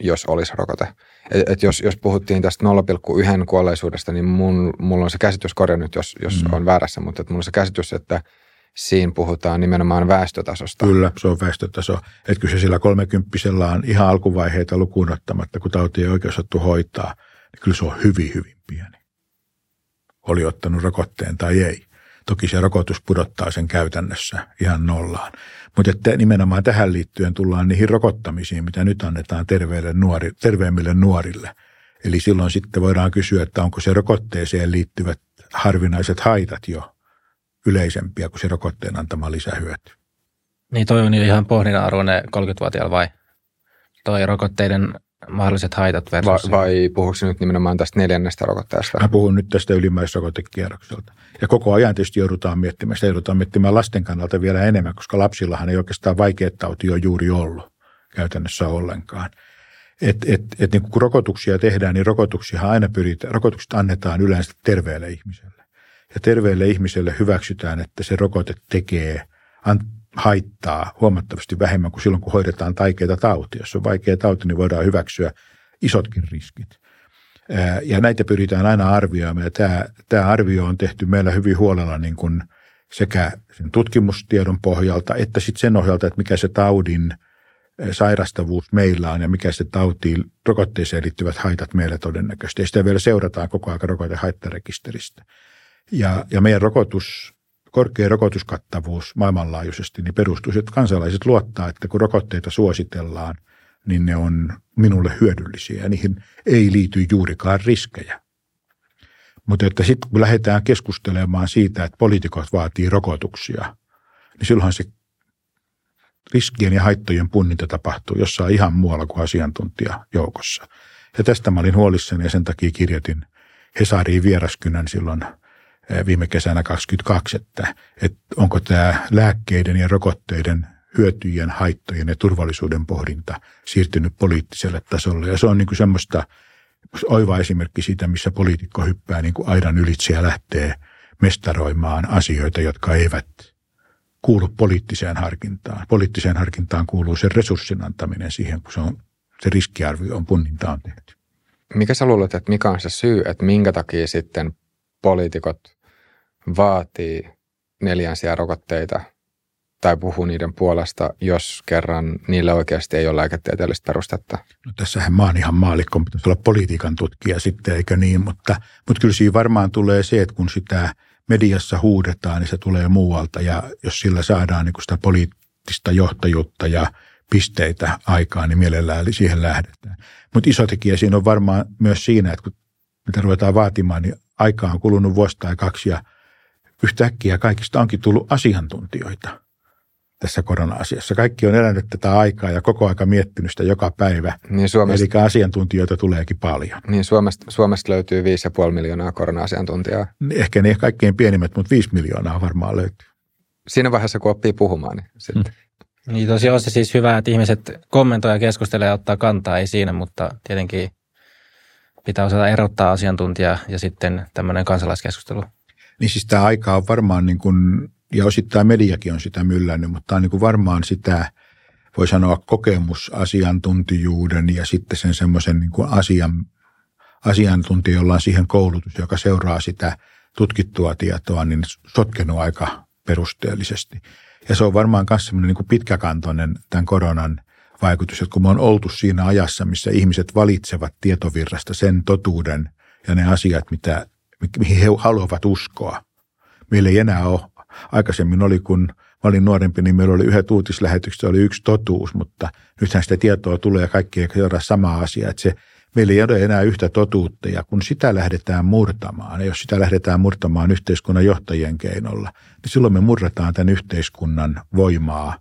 jos olisi rokote. Et, et jos, jos puhuttiin tästä 0,1 kuolleisuudesta, niin mun, mulla on se käsitys, korjaa nyt jos, jos mm. on väärässä, mutta että mulla on se käsitys, että siinä puhutaan nimenomaan väestötasosta. Kyllä, se on väestötaso. Että kyllä se sillä kolmekymppisellä on ihan alkuvaiheita lukuun ottamatta, kun tauti ei oikein osattu hoitaa, kyllä se on hyvin, hyvin pieni. Oli ottanut rokotteen tai ei. Toki se rokotus pudottaa sen käytännössä ihan nollaan. Mutta että nimenomaan tähän liittyen tullaan niihin rokottamisiin, mitä nyt annetaan nuori, terveemmille nuorille. Eli silloin sitten voidaan kysyä, että onko se rokotteeseen liittyvät harvinaiset haitat jo yleisempiä kuin se rokotteen antama lisähyöty. Niin toi on ihan pohdinnan arvoinen 30-vuotiaalla vai? Toi rokotteiden mahdolliset haitat versus... Va, vai puhuuko nyt nimenomaan tästä neljännestä rokotteesta? Mä puhun nyt tästä ylimmäisrokotekierrokselta. Ja koko ajan tietysti joudutaan miettimään, sitä joudutaan miettimään lasten kannalta vielä enemmän, koska lapsillahan ei oikeastaan vaikeat tauti ole juuri ollut käytännössä ollenkaan. Et, et, et niin kun rokotuksia tehdään, niin rokotuksia aina pyritään, rokotukset annetaan yleensä terveelle ihmiselle. Ja terveelle ihmiselle hyväksytään, että se rokote tekee, haittaa huomattavasti vähemmän kuin silloin, kun hoidetaan taikeita tautia. Jos on vaikea tauti, niin voidaan hyväksyä isotkin riskit. Ja näitä pyritään aina arvioimaan. Ja tämä, tämä arvio on tehty meillä hyvin huolella niin kuin sekä sen tutkimustiedon pohjalta että sitten sen ohjalta, että mikä se taudin sairastavuus meillä on ja mikä se tautiin rokotteeseen liittyvät haitat meillä todennäköisesti. Ja sitä vielä seurataan koko ajan rokotehaittarekisteristä. Ja, ja meidän rokotus korkea rokotuskattavuus maailmanlaajuisesti niin perustuu että kansalaiset luottaa, että kun rokotteita suositellaan, niin ne on minulle hyödyllisiä ja niihin ei liity juurikaan riskejä. Mutta että sitten kun lähdetään keskustelemaan siitä, että poliitikot vaatii rokotuksia, niin silloin se riskien ja haittojen punninta tapahtuu jossain ihan muualla kuin asiantuntijajoukossa. Ja tästä mä olin huolissani ja sen takia kirjoitin Hesariin vieraskynän silloin – viime kesänä 2022, että, että onko tämä lääkkeiden ja rokotteiden hyötyjen, haittojen ja turvallisuuden pohdinta siirtynyt poliittiselle tasolle. Ja se on niin kuin semmoista oiva esimerkki siitä, missä poliitikko hyppää niin kuin aidan ylitse ja lähtee mestaroimaan asioita, jotka eivät kuulu poliittiseen harkintaan. Poliittiseen harkintaan kuuluu sen resurssin antaminen siihen, kun se, on, se riskiarvio on punninta on tehty. Mikä sä luulet, että mikä on se syy, että minkä takia sitten poliitikot vaatii neljänsiä rokotteita tai puhuu niiden puolesta, jos kerran niille oikeasti ei ole lääketieteellistä perustetta? No tässähän mä oon ihan maalikko, pitäisi olla politiikan tutkija sitten, eikö niin? Mutta, mutta kyllä siinä varmaan tulee se, että kun sitä mediassa huudetaan, niin se tulee muualta ja jos sillä saadaan niin sitä poliittista johtajuutta ja pisteitä aikaan, niin mielellään siihen lähdetään. Mutta iso tekijä siinä on varmaan myös siinä, että kun mitä ruvetaan vaatimaan, niin aikaa on kulunut vuosi tai kaksi ja yhtäkkiä kaikista onkin tullut asiantuntijoita tässä korona-asiassa. Kaikki on elänyt tätä aikaa ja koko aika miettinyt sitä joka päivä. Niin Suomesta, Eli asiantuntijoita tuleekin paljon. Niin Suomesta, Suomesta löytyy 5,5 miljoonaa korona-asiantuntijaa. Ehkä ne kaikkein pienimmät, mutta 5 miljoonaa varmaan löytyy. Siinä vaiheessa, kun oppii puhumaan, niin sitten. Hmm. Niin tosiaan on se siis hyvä, että ihmiset kommentoivat ja keskustelevat ja ottaa kantaa, ei siinä, mutta tietenkin pitää osata erottaa asiantuntija ja sitten tämmöinen kansalaiskeskustelu. Niin siis tämä aika on varmaan, niin kuin, ja osittain mediakin on sitä myllännyt, mutta tämä on niin kuin varmaan sitä, voi sanoa kokemusasiantuntijuuden ja sitten sen semmoisen niin kuin asian, asiantuntija, jolla on siihen koulutus, joka seuraa sitä tutkittua tietoa, niin sotkenut aika perusteellisesti. Ja se on varmaan myös semmoinen niin pitkäkantoinen tämän koronan vaikutus, että kun me on oltu siinä ajassa, missä ihmiset valitsevat tietovirrasta sen totuuden ja ne asiat, mitä, mihin he haluavat uskoa. Meillä ei enää ole, aikaisemmin oli kun mä olin nuorempi, niin meillä oli yhdet uutislähetykset, oli yksi totuus, mutta nythän sitä tietoa tulee ja kaikki ei seura sama asia, että se meillä ei ole enää yhtä totuutta ja kun sitä lähdetään murtamaan, ja jos sitä lähdetään murtamaan yhteiskunnan johtajien keinolla, niin silloin me murrataan tämän yhteiskunnan voimaa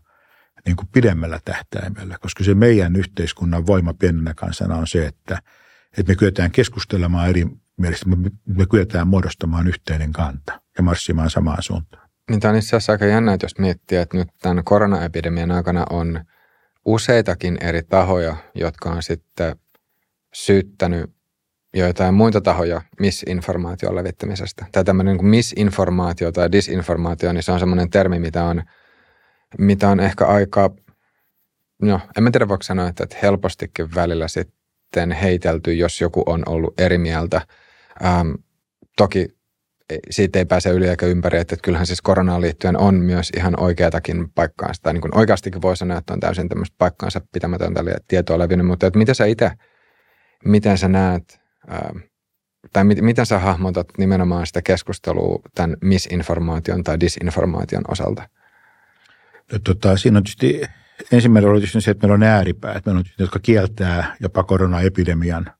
niin kuin pidemmällä tähtäimellä, koska se meidän yhteiskunnan voima pienenä kansana on se, että, että me kyetään keskustelemaan eri mielestä, me, me kyetään muodostamaan yhteinen kanta ja marssimaan samaan suuntaan. Niin tämä on itse asiassa aika jännä, jos miettii, että nyt tämän koronaepidemian aikana on useitakin eri tahoja, jotka on sitten syyttänyt joitain muita tahoja misinformaation levittämisestä. Tai tämmöinen niin misinformaatio tai disinformaatio, niin se on semmoinen termi, mitä on – mitä on ehkä aika no en mä tiedä voiko sanoa, että helpostikin välillä sitten heitelty, jos joku on ollut eri mieltä. Ähm, toki siitä ei pääse yli eikä ympäri, että, kyllähän siis koronaan liittyen on myös ihan oikeatakin paikkaansa, tai niin kuin oikeastikin voi sanoa, että on täysin tämmöistä paikkaansa pitämätöntä tietoa levinnyt, mutta että mitä sä itse, miten sä näet, ää, tai mit, miten sä hahmotat nimenomaan sitä keskustelua tämän misinformaation tai disinformaation osalta? No, tota, siinä on tietysti ensimmäinen oli tietysti se, että meillä on ääripäät, meillä on tietysti, jotka kieltää jopa koronaepidemian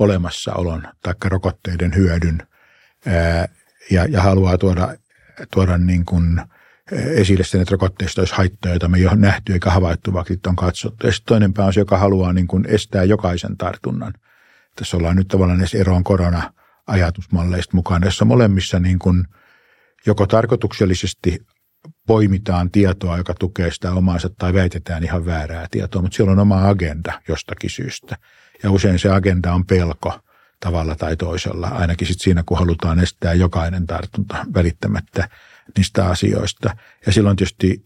olemassaolon tai rokotteiden hyödyn – ja, ja haluaa tuoda, tuoda niin kuin esille sen, että rokotteista olisi haittoja, joita me ei ole nähty eikä havaittu, vaikka on katsottu. Ja toinen on se, joka haluaa niin kuin estää jokaisen tartunnan. Tässä ollaan nyt tavallaan edes eroon korona-ajatusmalleista mukana, jossa molemmissa niin kuin joko tarkoituksellisesti poimitaan tietoa, joka tukee sitä omaansa tai väitetään ihan väärää tietoa, mutta siellä on oma agenda jostakin syystä. Ja usein se agenda on pelko – tavalla tai toisella, ainakin sit siinä, kun halutaan estää jokainen tartunta välittämättä niistä asioista. Ja silloin tietysti,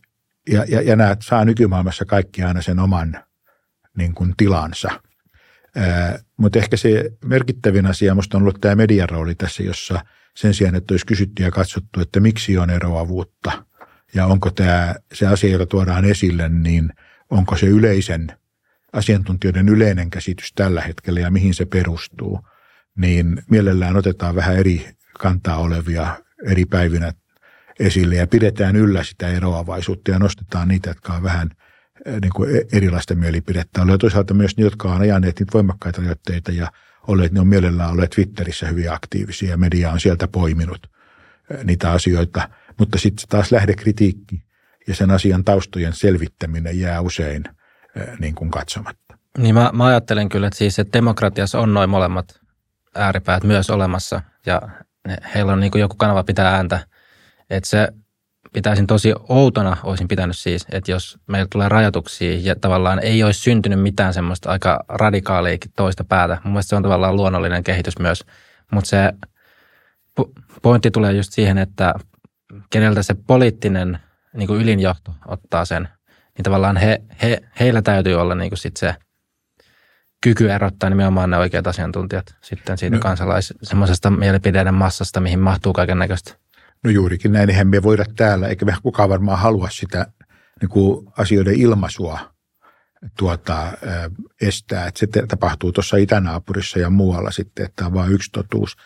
ja, ja, ja nämä saa nykymaailmassa kaikki aina sen oman niin kuin, tilansa. Mutta ehkä se merkittävin asia minusta on ollut tämä median rooli tässä, jossa sen sijaan, että olisi kysytty ja katsottu, että miksi on eroavuutta ja onko tämä se asia, joka tuodaan esille, niin onko se yleisen asiantuntijoiden yleinen käsitys tällä hetkellä ja mihin se perustuu – niin mielellään otetaan vähän eri kantaa olevia eri päivinä esille ja pidetään yllä sitä eroavaisuutta ja nostetaan niitä, jotka on vähän eh, niin kuin e-, erilaista mielipidettä. On toisaalta myös niitä, jotka on ajaneet niitä voimakkaita rajoitteita ja olleet, ne on mielellään olleet Twitterissä hyvin aktiivisia ja media on sieltä poiminut eh, niitä asioita. Mutta sitten taas lähdekritiikki ja sen asian taustojen selvittäminen jää usein niin kuin katsomatta. Niin mä, mä ajattelen kyllä, että siis että demokratiassa on noin molemmat ääripäät myös olemassa ja heillä on niin kuin joku kanava pitää ääntä. Että se pitäisin tosi outona, olisin pitänyt siis, että jos meillä tulee rajoituksia ja tavallaan ei olisi syntynyt mitään semmoista aika radikaaliakin toista päätä. Mun mielestä se on tavallaan luonnollinen kehitys myös, mutta se pointti tulee just siihen, että keneltä se poliittinen niin kuin ylinjohto ottaa sen, niin tavallaan he, he, heillä täytyy olla niin kuin sit se kyky erottaa nimenomaan ne oikeat asiantuntijat sitten siitä no. kansalais, semmoisesta mielipideiden massasta, mihin mahtuu kaiken näköistä. No juurikin näin, eihän me voida täällä, eikä me kukaan varmaan halua sitä niin kuin asioiden ilmaisua tuota, estää. Että se tapahtuu tuossa itänaapurissa ja muualla sitten, että tämä on vain yksi totuus.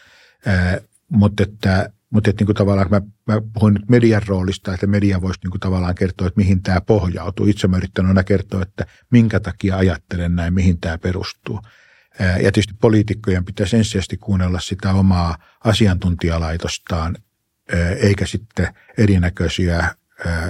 Mutta että mutta että niin kuin tavallaan, mä, mä puhun nyt median roolista, että media voisi niin kuin tavallaan kertoa, että mihin tämä pohjautuu. Itse mä yritän aina kertoa, että minkä takia ajattelen näin, mihin tämä perustuu. Ja tietysti poliitikkojen pitäisi ensisijaisesti kuunnella sitä omaa asiantuntijalaitostaan, eikä sitten erinäköisiä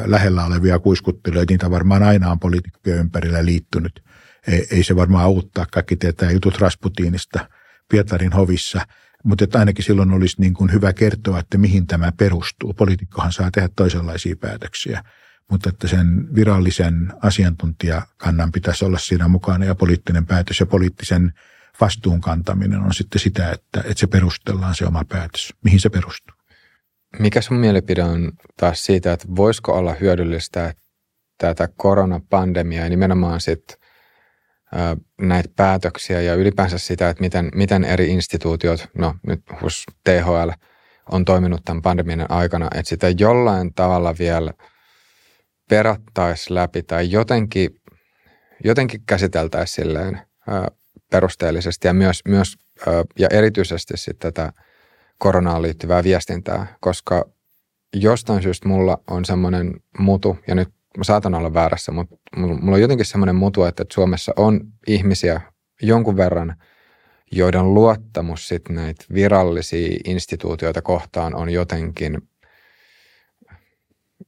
lähellä olevia kuiskutteluja. Niitä varmaan aina on poliitikkojen ympärillä liittynyt. Ei, ei se varmaan auttaa. Kaikki tietää jutut Rasputiinista Pietarin hovissa – mutta että ainakin silloin olisi niin kuin hyvä kertoa, että mihin tämä perustuu. Poliitikkohan saa tehdä toisenlaisia päätöksiä, mutta että sen virallisen asiantuntijakannan pitäisi olla siinä mukana ja poliittinen päätös ja poliittisen vastuun kantaminen on sitten sitä, että, että se perustellaan se oma päätös. Mihin se perustuu? Mikä sun mielipide on taas siitä, että voisiko olla hyödyllistä tätä koronapandemiaa ja nimenomaan sitten näitä päätöksiä ja ylipäänsä sitä, että miten, miten eri instituutiot, no nyt HUS THL, on toiminut tämän pandemian aikana, että sitä jollain tavalla vielä perattaisi läpi tai jotenkin, jotenkin käsiteltäisiin silleen perusteellisesti ja myös, myös ja erityisesti sitten tätä koronaan liittyvää viestintää, koska jostain syystä mulla on semmoinen mutu, ja nyt mä saatan olla väärässä, mutta mulla on jotenkin semmoinen mutu, että Suomessa on ihmisiä jonkun verran, joiden luottamus sit näitä virallisia instituutioita kohtaan on jotenkin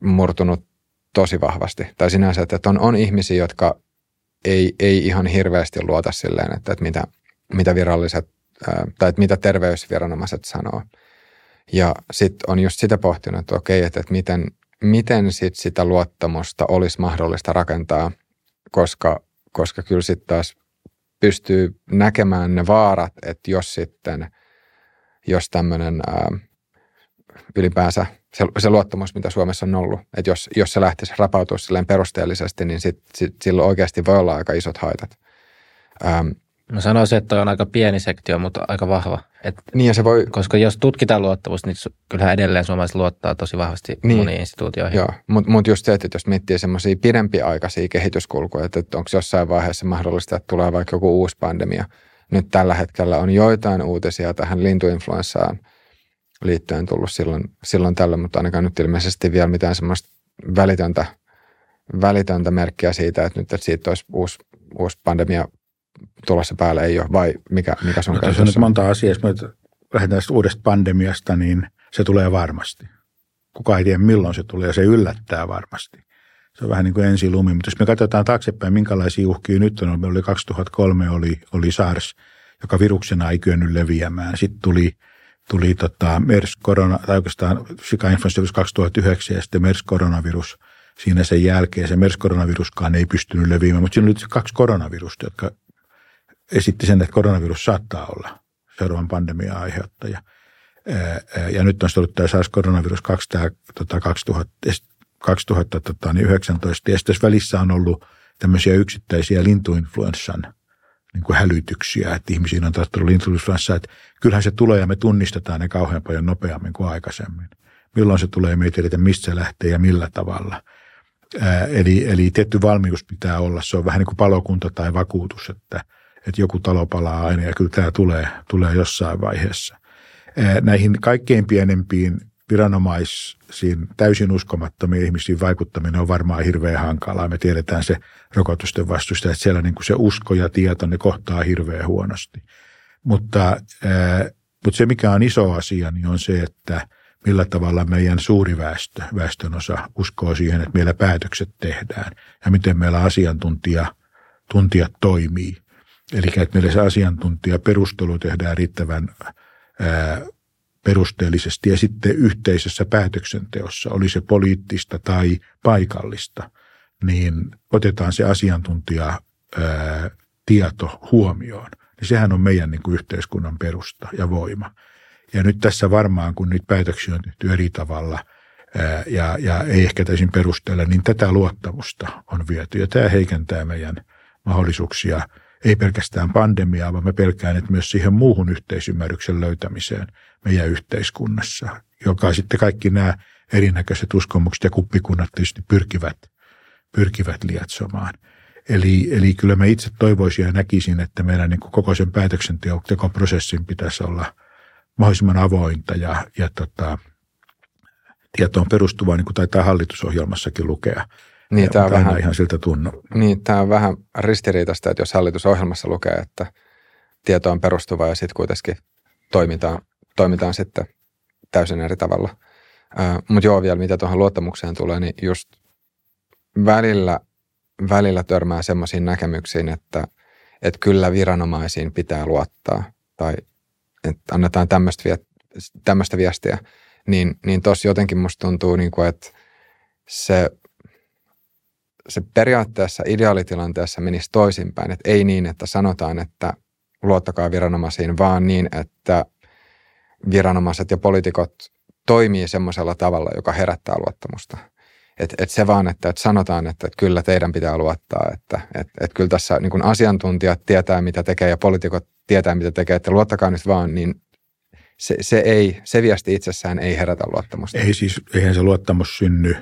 murtunut tosi vahvasti. Tai sinänsä, että on, on ihmisiä, jotka ei, ei ihan hirveästi luota silleen, että, että mitä, mitä viralliset tai että mitä terveysviranomaiset sanoo. Ja sitten on just sitä pohtinut, että okei, että, että miten, miten sit sitä luottamusta olisi mahdollista rakentaa, koska, koska kyllä sitten taas pystyy näkemään ne vaarat, että jos sitten, jos tämmöinen ylipäänsä se, se luottamus, mitä Suomessa on ollut. Että jos, jos se lähtisi rapautua silleen perusteellisesti, niin sit, sit, silloin oikeasti voi olla aika isot haitat. Ähm, Mä sanoisin, että on aika pieni sektio, mutta aika vahva. Et, niin ja se voi... Koska jos tutkitaan luottamusta, niin kyllähän edelleen suomalaiset luottaa tosi vahvasti niin, moniin instituutioihin. Joo, mutta mut just se, että jos miettii semmoisia pidempiaikaisia kehityskulkuja, että, että onko jossain vaiheessa mahdollista, että tulee vaikka joku uusi pandemia. Nyt tällä hetkellä on joitain uutisia tähän lintuinfluenssaan liittyen tullut silloin, silloin tällä, mutta ainakaan nyt ilmeisesti vielä mitään semmoista välitöntä, välitöntä merkkiä siitä, että nyt että siitä olisi uusi, uusi pandemia tulossa päälle ei ole, vai mikä, mikä sun no, Tässä on nyt monta asiaa, jos me lähdetään uudesta pandemiasta, niin se tulee varmasti. Kuka ei tiedä milloin se tulee ja se yllättää varmasti. Se on vähän niin kuin ensilumi, mutta jos me katsotaan taaksepäin, minkälaisia uhkia nyt on, meillä oli 2003 oli, oli SARS, joka viruksena ei kyennyt leviämään. Sitten tuli, tuli tota MERS-korona, tai oikeastaan sika-influenssavirus 2009 ja sitten MERS-koronavirus siinä sen jälkeen. Se MERS-koronaviruskaan ei pystynyt leviämään, mutta siinä oli seuraavaksi koronavirusta, jotka esitti sen, että koronavirus saattaa olla seuraavan pandemian aiheuttaja. Ja nyt on tullut tämä SARS-koronavirus 2000, 2019 tota, niin ja tässä välissä on ollut tämmöisiä yksittäisiä lintuinfluenssan niin kuin hälytyksiä, että ihmisiin on tarttunut lintuinfluenssa, että kyllähän se tulee ja me tunnistetaan ne kauhean paljon nopeammin kuin aikaisemmin. Milloin se tulee, me ei tiedetä, mistä se lähtee ja millä tavalla. eli, eli tietty valmius pitää olla, se on vähän niin kuin palokunta tai vakuutus, että – että joku talo palaa aina ja kyllä tämä tulee, tulee jossain vaiheessa. Näihin kaikkein pienempiin viranomaisiin täysin uskomattomiin ihmisiin vaikuttaminen on varmaan hirveän hankalaa. Me tiedetään se rokotusten vastusta, että siellä niin kuin se usko ja tieto, ne kohtaa hirveän huonosti. Mutta, mutta se, mikä on iso asia, niin on se, että millä tavalla meidän suuri väestö, väestön osa uskoo siihen, että meillä päätökset tehdään ja miten meillä asiantuntija, tuntijat toimii – Eli että meillä se asiantuntija perustelu tehdään riittävän ää, perusteellisesti ja sitten yhteisessä päätöksenteossa, oli se poliittista tai paikallista, niin otetaan se asiantuntija tieto huomioon. Niin sehän on meidän niin kuin yhteiskunnan perusta ja voima. Ja nyt tässä varmaan, kun niitä päätöksiä on tehty eri tavalla ää, ja, ja ei ehkä täysin perusteella, niin tätä luottamusta on viety. Ja tämä heikentää meidän mahdollisuuksia – ei pelkästään pandemiaa, vaan mä pelkään, että myös siihen muuhun yhteisymmärryksen löytämiseen meidän yhteiskunnassa, joka sitten kaikki nämä erinäköiset uskomukset ja kuppikunnat tietysti pyrkivät, pyrkivät lietsomaan. Eli, eli kyllä mä itse toivoisin ja näkisin, että meidän niin kuin koko sen päätöksentekoprosessin pitäisi olla mahdollisimman avointa ja, ja tota, tietoon perustuvaa, niin kuin taitaa hallitusohjelmassakin lukea – niin, tämä on vähän, ihan siltä tunnu. Niin, tämä on vähän ristiriitaista, että jos hallitusohjelmassa lukee, että tieto on perustuva ja sitten kuitenkin toimitaan, toimitaan sitten täysin eri tavalla. Mutta joo, vielä mitä tuohon luottamukseen tulee, niin just välillä, välillä törmää semmoisiin näkemyksiin, että, että kyllä viranomaisiin pitää luottaa tai että annetaan tämmöistä viestiä, niin, niin tuossa jotenkin musta tuntuu, niin kuin, että se se periaatteessa ideaalitilanteessa menisi toisinpäin, että ei niin, että sanotaan, että luottakaa viranomaisiin, vaan niin, että viranomaiset ja poliitikot toimii semmoisella tavalla, joka herättää luottamusta. Et, et se vaan, että et sanotaan, että et kyllä teidän pitää luottaa, että et, et kyllä tässä niin kun asiantuntijat tietää, mitä tekee ja poliitikot tietää, mitä tekee, että luottakaa nyt vaan, niin se, se, ei, se viesti itsessään ei herätä luottamusta. Ei siis, eihän se luottamus synny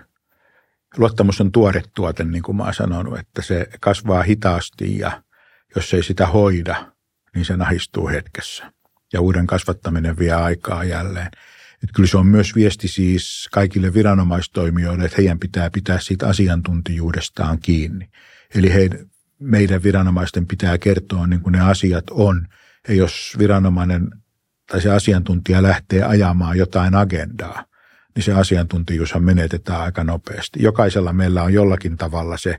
luottamus on tuore tuote, niin kuin mä oon sanonut, että se kasvaa hitaasti ja jos ei sitä hoida, niin se nahistuu hetkessä. Ja uuden kasvattaminen vie aikaa jälleen. Että kyllä se on myös viesti siis kaikille viranomaistoimijoille, että heidän pitää pitää siitä asiantuntijuudestaan kiinni. Eli he, meidän viranomaisten pitää kertoa niin kuin ne asiat on. Ja jos viranomainen tai se asiantuntija lähtee ajamaan jotain agendaa, niin se asiantuntijuushan menetetään aika nopeasti. Jokaisella meillä on jollakin tavalla se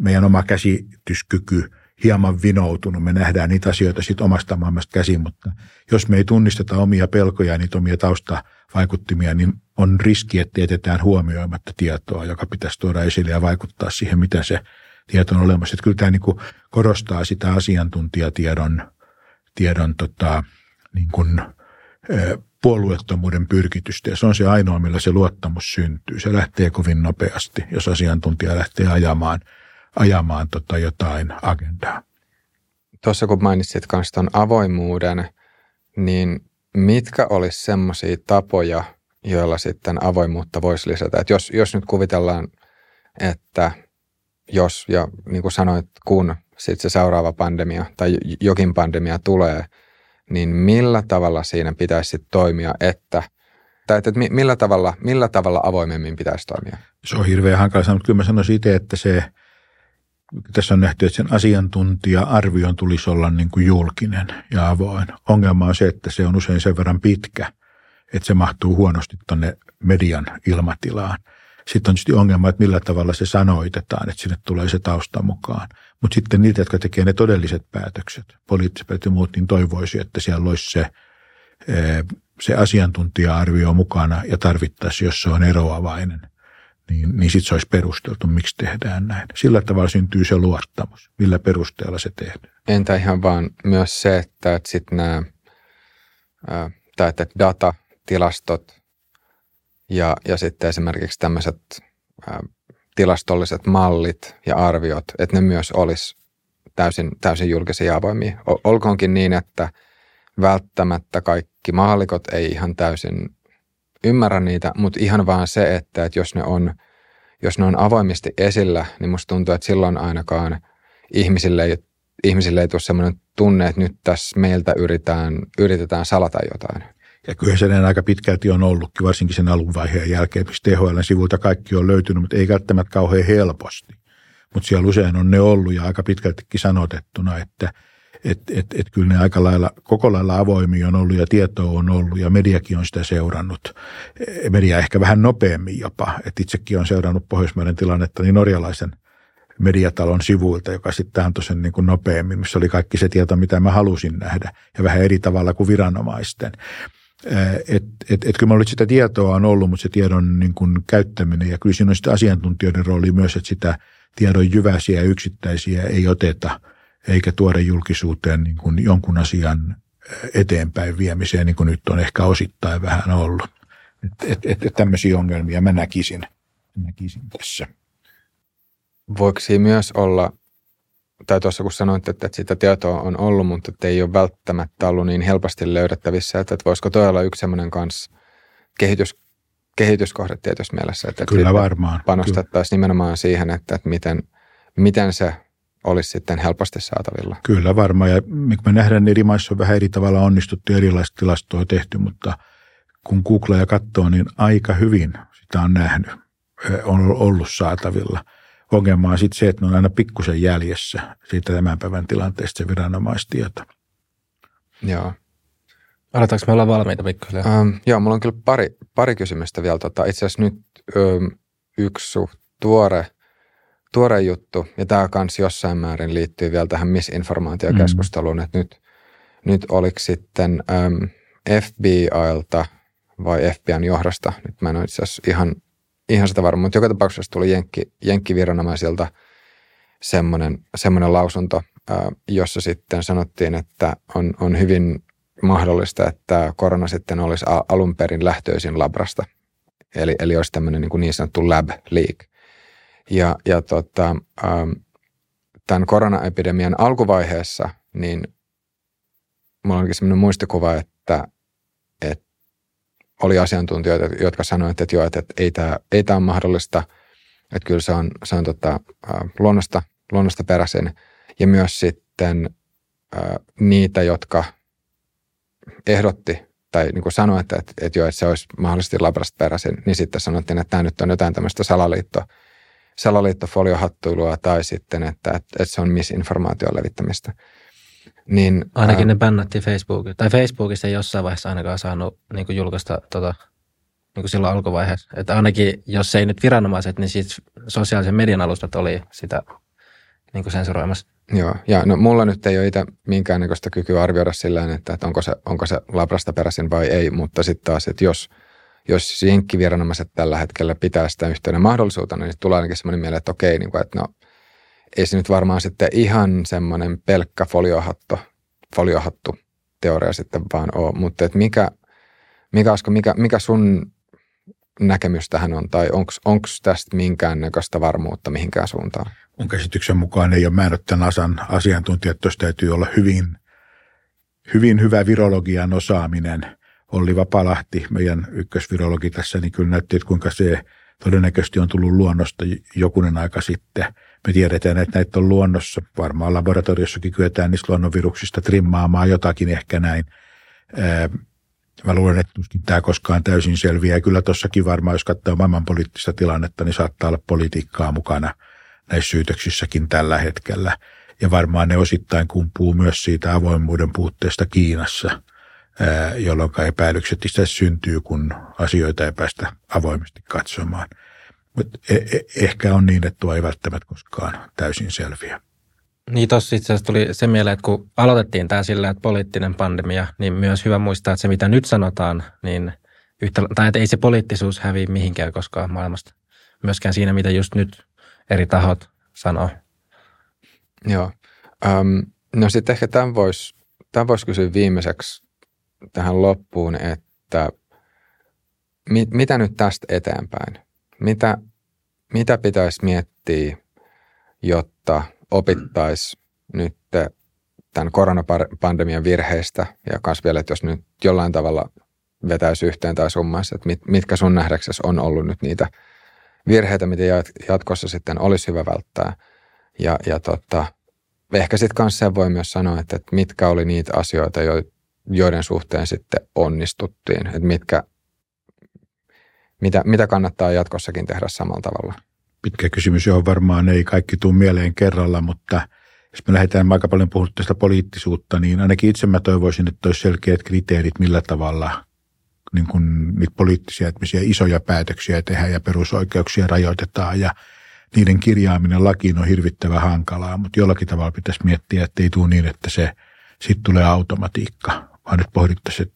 meidän oma käsityskyky hieman vinoutunut. Me nähdään niitä asioita sitten omasta maailmasta käsin, mutta jos me ei tunnisteta omia pelkoja ja niitä omia taustavaikuttimia, niin on riski, että jätetään huomioimatta tietoa, joka pitäisi tuoda esille ja vaikuttaa siihen, mitä se tieto on olemassa. Että kyllä tämä niin korostaa sitä asiantuntijatiedon tiedon, tota, niin kuin, puolueettomuuden pyrkitystä ja se on se ainoa, millä se luottamus syntyy. Se lähtee kovin nopeasti, jos asiantuntija lähtee ajamaan, ajamaan tota jotain agendaa. Tuossa kun mainitsit myös tuon avoimuuden, niin mitkä olisi semmoisia tapoja, joilla sitten avoimuutta voisi lisätä? Et jos, jos nyt kuvitellaan, että jos ja niin kuin sanoit, kun sitten se seuraava pandemia tai jokin pandemia tulee, niin millä tavalla siinä pitäisi toimia, että tai että millä tavalla, millä tavalla avoimemmin pitäisi toimia? Se on hirveän hankala sanoa, mutta kyllä mä sanoisin itse, että se, tässä on nähty, että sen asiantuntija-arvion tulisi olla niin kuin julkinen ja avoin. Ongelma on se, että se on usein sen verran pitkä, että se mahtuu huonosti tuonne median ilmatilaan. Sitten on tietysti ongelma, että millä tavalla se sanoitetaan, että sinne tulee se tausta mukaan. Mutta sitten niitä, jotka tekee ne todelliset päätökset, poliittiset ja muut, niin toivoisi, että siellä olisi se, se asiantuntija-arvio mukana ja tarvittaisiin, jos se on eroavainen, niin, niin sitten se olisi perusteltu, miksi tehdään näin. Sillä tavalla syntyy se luottamus, millä perusteella se tehdään. Entä ihan vaan myös se, että, että sitten nämä, tai että data, tilastot ja, ja sitten esimerkiksi tämmöiset tilastolliset mallit ja arviot, että ne myös olisi täysin, täysin julkisia ja avoimia. Olkoonkin niin, että välttämättä kaikki maallikot ei ihan täysin ymmärrä niitä, mutta ihan vaan se, että, että jos, ne on, jos ne on avoimesti esillä, niin musta tuntuu, että silloin ainakaan ihmisille ei, ihmisille ei tule sellainen tunne, että nyt tässä meiltä yritetään, yritetään salata jotain. Ja kyllä se aika pitkälti on ollutkin, varsinkin sen alunvaiheen jälkeen, mistä THL sivulta kaikki on löytynyt, mutta ei välttämättä kauhean helposti. Mutta siellä usein on ne ollut ja aika pitkältikin sanotettuna, että et, et, et kyllä ne aika lailla, koko lailla avoimia on ollut ja tietoa on ollut ja mediakin on sitä seurannut. Media ehkä vähän nopeammin jopa, että itsekin on seurannut Pohjoismaiden tilannetta niin norjalaisen mediatalon sivuilta, joka sitten antoi sen niin kuin nopeammin, missä oli kaikki se tieto, mitä mä halusin nähdä ja vähän eri tavalla kuin viranomaisten. Että et, et kyllä sitä tietoa on ollut, mutta se tiedon niin kuin käyttäminen ja kyllä siinä on asiantuntijoiden rooli myös, että sitä tiedon jyväisiä ja yksittäisiä ei oteta eikä tuoda julkisuuteen niin kuin jonkun asian eteenpäin viemiseen, niin kuin nyt on ehkä osittain vähän ollut. Että et, et, tämmöisiä ongelmia mä näkisin, näkisin tässä. Voiko myös olla tai tuossa kun sanoit, että, että sitä tietoa on ollut, mutta että ei ole välttämättä ollut niin helposti löydettävissä, että, että voisiko toi olla yksi semmoinen kanssa kehitys, kehityskohde tietysti mielessä, että, Kyllä että varmaan. panostettaisiin nimenomaan siihen, että, että miten, miten se olisi sitten helposti saatavilla. Kyllä varmaan, ja me nähdään, eri maissa on vähän eri tavalla onnistuttu, erilaista tilastoa tehty, mutta kun ja katsoo, niin aika hyvin sitä on nähnyt, on ollut saatavilla – Ongelma on sitten se, että ne on aina pikkusen jäljessä siitä tämän päivän tilanteesta se viranomaistieto. Joo. Aletaanko me olla valmiita pikkusen? Ähm, joo, mulla on kyllä pari, pari kysymystä vielä. Tota, itse asiassa nyt öm, yksi tuore, tuore juttu, ja tämä kanssa jossain määrin liittyy vielä tähän misinformaatiokeskusteluun, mm. että nyt, nyt oliko sitten äm, FBIlta vai FBIn johdosta, nyt mä en ole itse asiassa ihan ihan sitä varma, mutta joka tapauksessa tuli jenkki, jenkkiviranomaisilta semmoinen, semmoinen lausunto, jossa sitten sanottiin, että on, on hyvin mahdollista, että korona sitten olisi alun perin lähtöisin labrasta. Eli, eli olisi tämmöinen niin, kuin niin sanottu lab leak. Ja, ja tota, tämän koronaepidemian alkuvaiheessa, niin mulla onkin semmoinen muistikuva, että, että oli asiantuntijoita, jotka sanoivat, että joo, että, ei tämä ei ole mahdollista, että kyllä se on, se on tota, luonnosta, luonnosta peräisin. Ja myös sitten ää, niitä, jotka ehdotti tai niin kuin sanoi, että, että, että, joo, että se olisi mahdollisesti labrasta peräisin, niin sitten sanottiin, että tämä nyt on jotain tämmöistä salaliitto, salaliittofoliohattuilua tai sitten, että, että, että se on misinformaation levittämistä. Niin, Ainakin ää... ne bännättiin Facebookissa. Tai Facebookissa ei jossain vaiheessa ainakaan saanut niin kuin julkaista tota, niin kuin silloin alkuvaiheessa. Että ainakin, jos ei nyt viranomaiset, niin siis sosiaalisen median alustat oli sitä niin kuin sensuroimassa. Joo, ja no mulla nyt ei ole itse minkäännäköistä kykyä arvioida sillä että onko se, onko se labrasta peräisin vai ei, mutta sitten taas, että jos, jos jenkkiviranomaiset tällä hetkellä pitää sitä yhtenä mahdollisuutena, niin tulee ainakin semmoinen mieleen, että okei, niin kuin, että no ei se nyt varmaan sitten ihan semmoinen pelkkä foliohatto, foliohattu teoria sitten vaan ole, mutta että mikä, Mikä, Asko, mikä, mikä sun näkemys tähän on, tai onko tästä minkäännäköistä varmuutta mihinkään suuntaan? Mun käsityksen mukaan ei ole määrät tämän asan asiantuntijat, tuossa täytyy olla hyvin, hyvin hyvä virologian osaaminen. Olli Vapalahti, meidän ykkösvirologi tässä, niin kyllä näytti, että kuinka se todennäköisesti on tullut luonnosta jokunen aika sitten. Me tiedetään, että näitä on luonnossa. Varmaan laboratoriossakin kyetään niistä luonnonviruksista trimmaamaan jotakin ehkä näin. Mä luulen, että tuskin tämä koskaan täysin selviää. Kyllä tuossakin varmaan, jos katsoo maailmanpoliittista tilannetta, niin saattaa olla politiikkaa mukana näissä syytöksissäkin tällä hetkellä. Ja varmaan ne osittain kumpuu myös siitä avoimuuden puutteesta Kiinassa, jolloin epäilykset itse syntyy, kun asioita ei päästä avoimesti katsomaan. Mutta e- e- ehkä on niin, että tuo ei välttämättä koskaan täysin selviä. Niin tuossa itse asiassa tuli se mieleen, että kun aloitettiin tämä sillä, että poliittinen pandemia, niin myös hyvä muistaa, että se mitä nyt sanotaan, niin yhtä, tai että ei se poliittisuus häviä mihinkään koskaan maailmasta. Myöskään siinä, mitä just nyt eri tahot sanoo. Joo. Um, no sitten ehkä tämän voisi tämän vois kysyä viimeiseksi tähän loppuun, että mit, mitä nyt tästä eteenpäin? Mitä, mitä pitäisi miettiä, jotta opittaisiin nyt tämän koronapandemian virheistä? Ja myös vielä, että jos nyt jollain tavalla vetäisi yhteen tai summaisi, että mit, mitkä sun nähdäksesi on ollut nyt niitä virheitä, mitä jatkossa sitten olisi hyvä välttää. Ja, ja tota, ehkä sitten kanssa sen voi myös sanoa, että, että mitkä oli niitä asioita, joiden suhteen sitten onnistuttiin, että mitkä, mitä, mitä kannattaa jatkossakin tehdä samalla tavalla? Pitkä kysymys, johon varmaan ei kaikki tule mieleen kerralla, mutta jos me lähdetään aika paljon puhuttu tästä poliittisuutta, niin ainakin itse mä toivoisin, että olisi selkeät kriteerit, millä tavalla niin kuin niitä poliittisia että isoja päätöksiä tehdään ja perusoikeuksia rajoitetaan ja niiden kirjaaminen lakiin on hirvittävän hankalaa, mutta jollakin tavalla pitäisi miettiä, että ei tule niin, että se sitten tulee automatiikka, vaan nyt pohdittaisiin,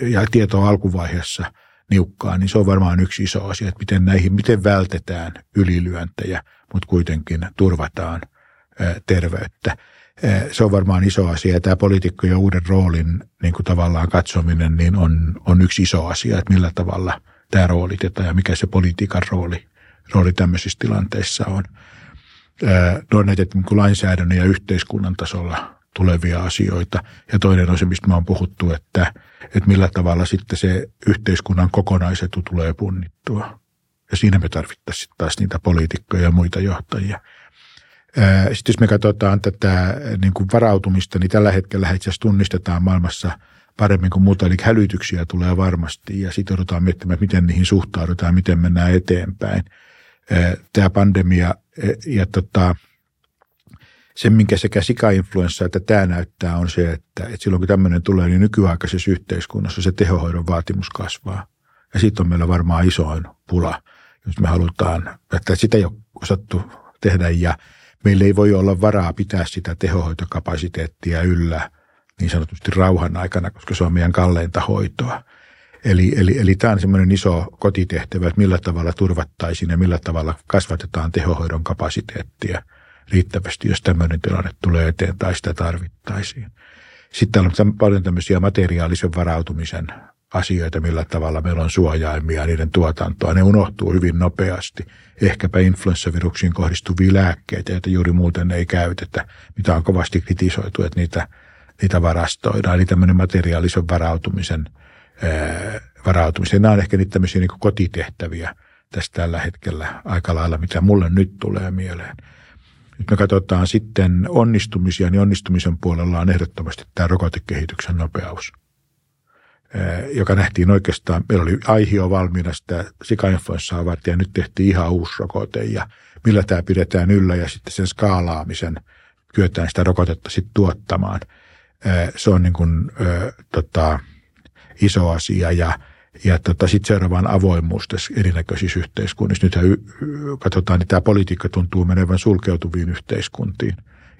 ja tietoa alkuvaiheessa – niukkaa, niin se on varmaan yksi iso asia, että miten näihin, miten vältetään ylilyöntejä, mutta kuitenkin turvataan terveyttä. Se on varmaan iso asia tämä poliitikkojen uuden roolin niin kuin tavallaan katsominen niin on, on yksi iso asia, että millä tavalla tämä roolitetaan ja mikä se politiikan rooli, rooli tämmöisissä tilanteissa on. Ne on näitä niin lainsäädännön ja yhteiskunnan tasolla tulevia asioita. Ja toinen on se, mistä me on puhuttu, että, että millä tavalla sitten se yhteiskunnan kokonaisetu tulee punnittua. Ja siinä me tarvittaisiin taas niitä poliitikkoja ja muita johtajia. Sitten jos me katsotaan tätä niin kuin varautumista, niin tällä hetkellä itse asiassa tunnistetaan maailmassa paremmin kuin muuta, eli hälytyksiä tulee varmasti ja sitten joudutaan miettimään, miten niihin suhtaudutaan, miten mennään eteenpäin. Tämä pandemia ja tota, se, minkä sekä sikainfluenssa että tämä näyttää, on se, että, että silloin kun tämmöinen tulee, niin nykyaikaisessa yhteiskunnassa se tehohoidon vaatimus kasvaa. Ja siitä on meillä varmaan isoin pula, jos me halutaan, että sitä ei ole osattu tehdä ja meillä ei voi olla varaa pitää sitä tehohoitokapasiteettia yllä niin sanotusti rauhan aikana, koska se on meidän kalleinta hoitoa. Eli, eli, eli tämä on semmoinen iso kotitehtävä, että millä tavalla turvattaisiin ja millä tavalla kasvatetaan tehohoidon kapasiteettia – riittävästi, jos tämmöinen tilanne tulee eteen tai sitä tarvittaisiin. Sitten on paljon tämmöisiä materiaalisen varautumisen asioita, millä tavalla meillä on suojaimia niiden tuotantoa. Ne unohtuu hyvin nopeasti. Ehkäpä influenssaviruksiin kohdistuvia lääkkeitä, joita juuri muuten ei käytetä, mitä on kovasti kritisoitu, että niitä, niitä varastoidaan. Eli tämmöinen materiaalisen varautumisen, ää, varautumisen. Nämä on ehkä niitä tämmöisiä niin kotitehtäviä tässä tällä hetkellä aika lailla, mitä mulle nyt tulee mieleen. Nyt me katsotaan sitten onnistumisia, niin onnistumisen puolella on ehdottomasti tämä rokotekehityksen nopeus, joka nähtiin oikeastaan, meillä oli aihio valmiina sitä sikainfluenssaa varten ja nyt tehtiin ihan uusi rokote ja millä tämä pidetään yllä ja sitten sen skaalaamisen kyetään sitä rokotetta sitten tuottamaan. Se on niin kuin, tota, iso asia ja ja tota, sitten seuraavaan avoimuus tässä erinäköisissä yhteiskunnissa. Nythän y- katsotaan, niin tämä politiikka tuntuu menevän sulkeutuviin yhteiskuntiin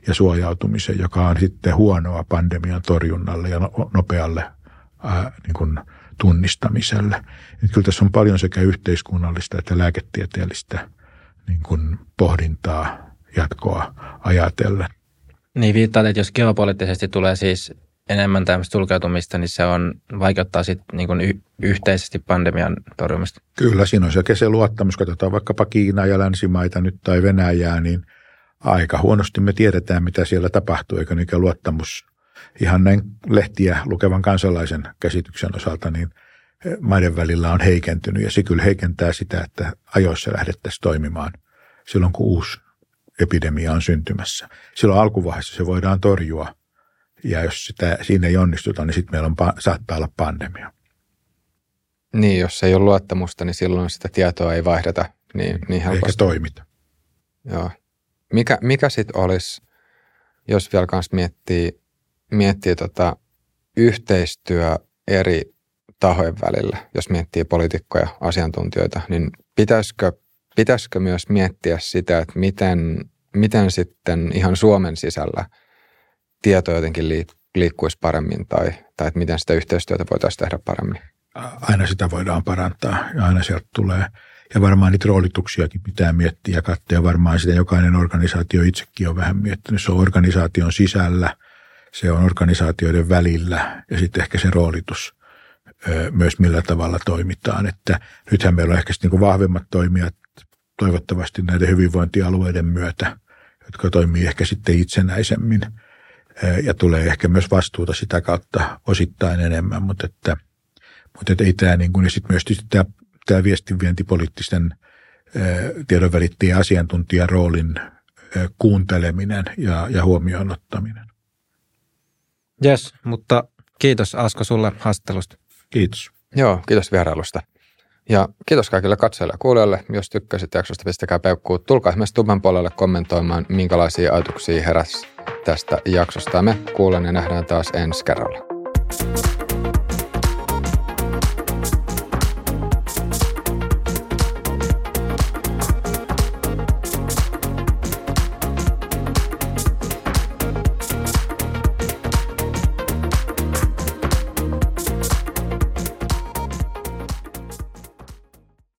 ja suojautumiseen, joka on sitten huonoa pandemian torjunnalle ja no, nopealle ää, niin kuin tunnistamiselle. Et kyllä tässä on paljon sekä yhteiskunnallista että lääketieteellistä niin kuin pohdintaa jatkoa ajatellen. Niin viittaat, että jos geopoliittisesti tulee siis enemmän tämmöistä sulkeutumista, niin se on, vaikeuttaa sitten niin y- yhteisesti pandemian torjumista. Kyllä, siinä on selkeä se luottamus. Katsotaan vaikkapa Kiinaa ja länsimaita nyt tai Venäjää, niin aika huonosti me tiedetään, mitä siellä tapahtuu, eikä niinkään luottamus ihan näin lehtiä lukevan kansalaisen käsityksen osalta, niin maiden välillä on heikentynyt. Ja se kyllä heikentää sitä, että ajoissa lähdettäisiin toimimaan silloin, kun uusi epidemia on syntymässä. Silloin alkuvaiheessa se voidaan torjua, ja jos sitä, siinä ei onnistuta, niin sitten meillä on, saattaa olla pandemia. Niin, jos ei ole luottamusta, niin silloin sitä tietoa ei vaihdeta niin, niin helposti. Eikä toimita. Joo. Mikä, mikä sitten olisi, jos vielä kanssa miettii, miettii tota yhteistyö eri tahojen välillä, jos miettii poliitikkoja, asiantuntijoita, niin pitäisikö, pitäisikö myös miettiä sitä, että miten, miten sitten ihan Suomen sisällä tieto jotenkin liikkuisi paremmin tai, tai että miten sitä yhteistyötä voitaisiin tehdä paremmin? Aina sitä voidaan parantaa ja aina sieltä tulee. Ja varmaan niitä roolituksiakin pitää miettiä ja katsoa. Varmaan sitä jokainen organisaatio itsekin on vähän miettinyt. Se on organisaation sisällä, se on organisaatioiden välillä ja sitten ehkä se roolitus myös millä tavalla toimitaan. Että nythän meillä on ehkä niin kuin vahvemmat toimijat toivottavasti näiden hyvinvointialueiden myötä, jotka toimii ehkä sitten itsenäisemmin ja tulee ehkä myös vastuuta sitä kautta osittain enemmän, mutta että, mutta että ei tämä niin kuin, ja sitten myös tämä, tämä viestinvientipoliittisten tiedonvälittäjien asiantuntijan roolin kuunteleminen ja, ja huomioon ottaminen. Yes, mutta kiitos Asko sulle haastattelusta. Kiitos. Joo, kiitos vierailusta. Ja kiitos kaikille katsojille ja kuulijoille. Jos tykkäsit jaksosta, pistäkää peukkuu. Tulkaa myös tuben puolelle kommentoimaan, minkälaisia ajatuksia heräsi tästä jaksosta. Me kuulen ja nähdään taas ensi kerralla.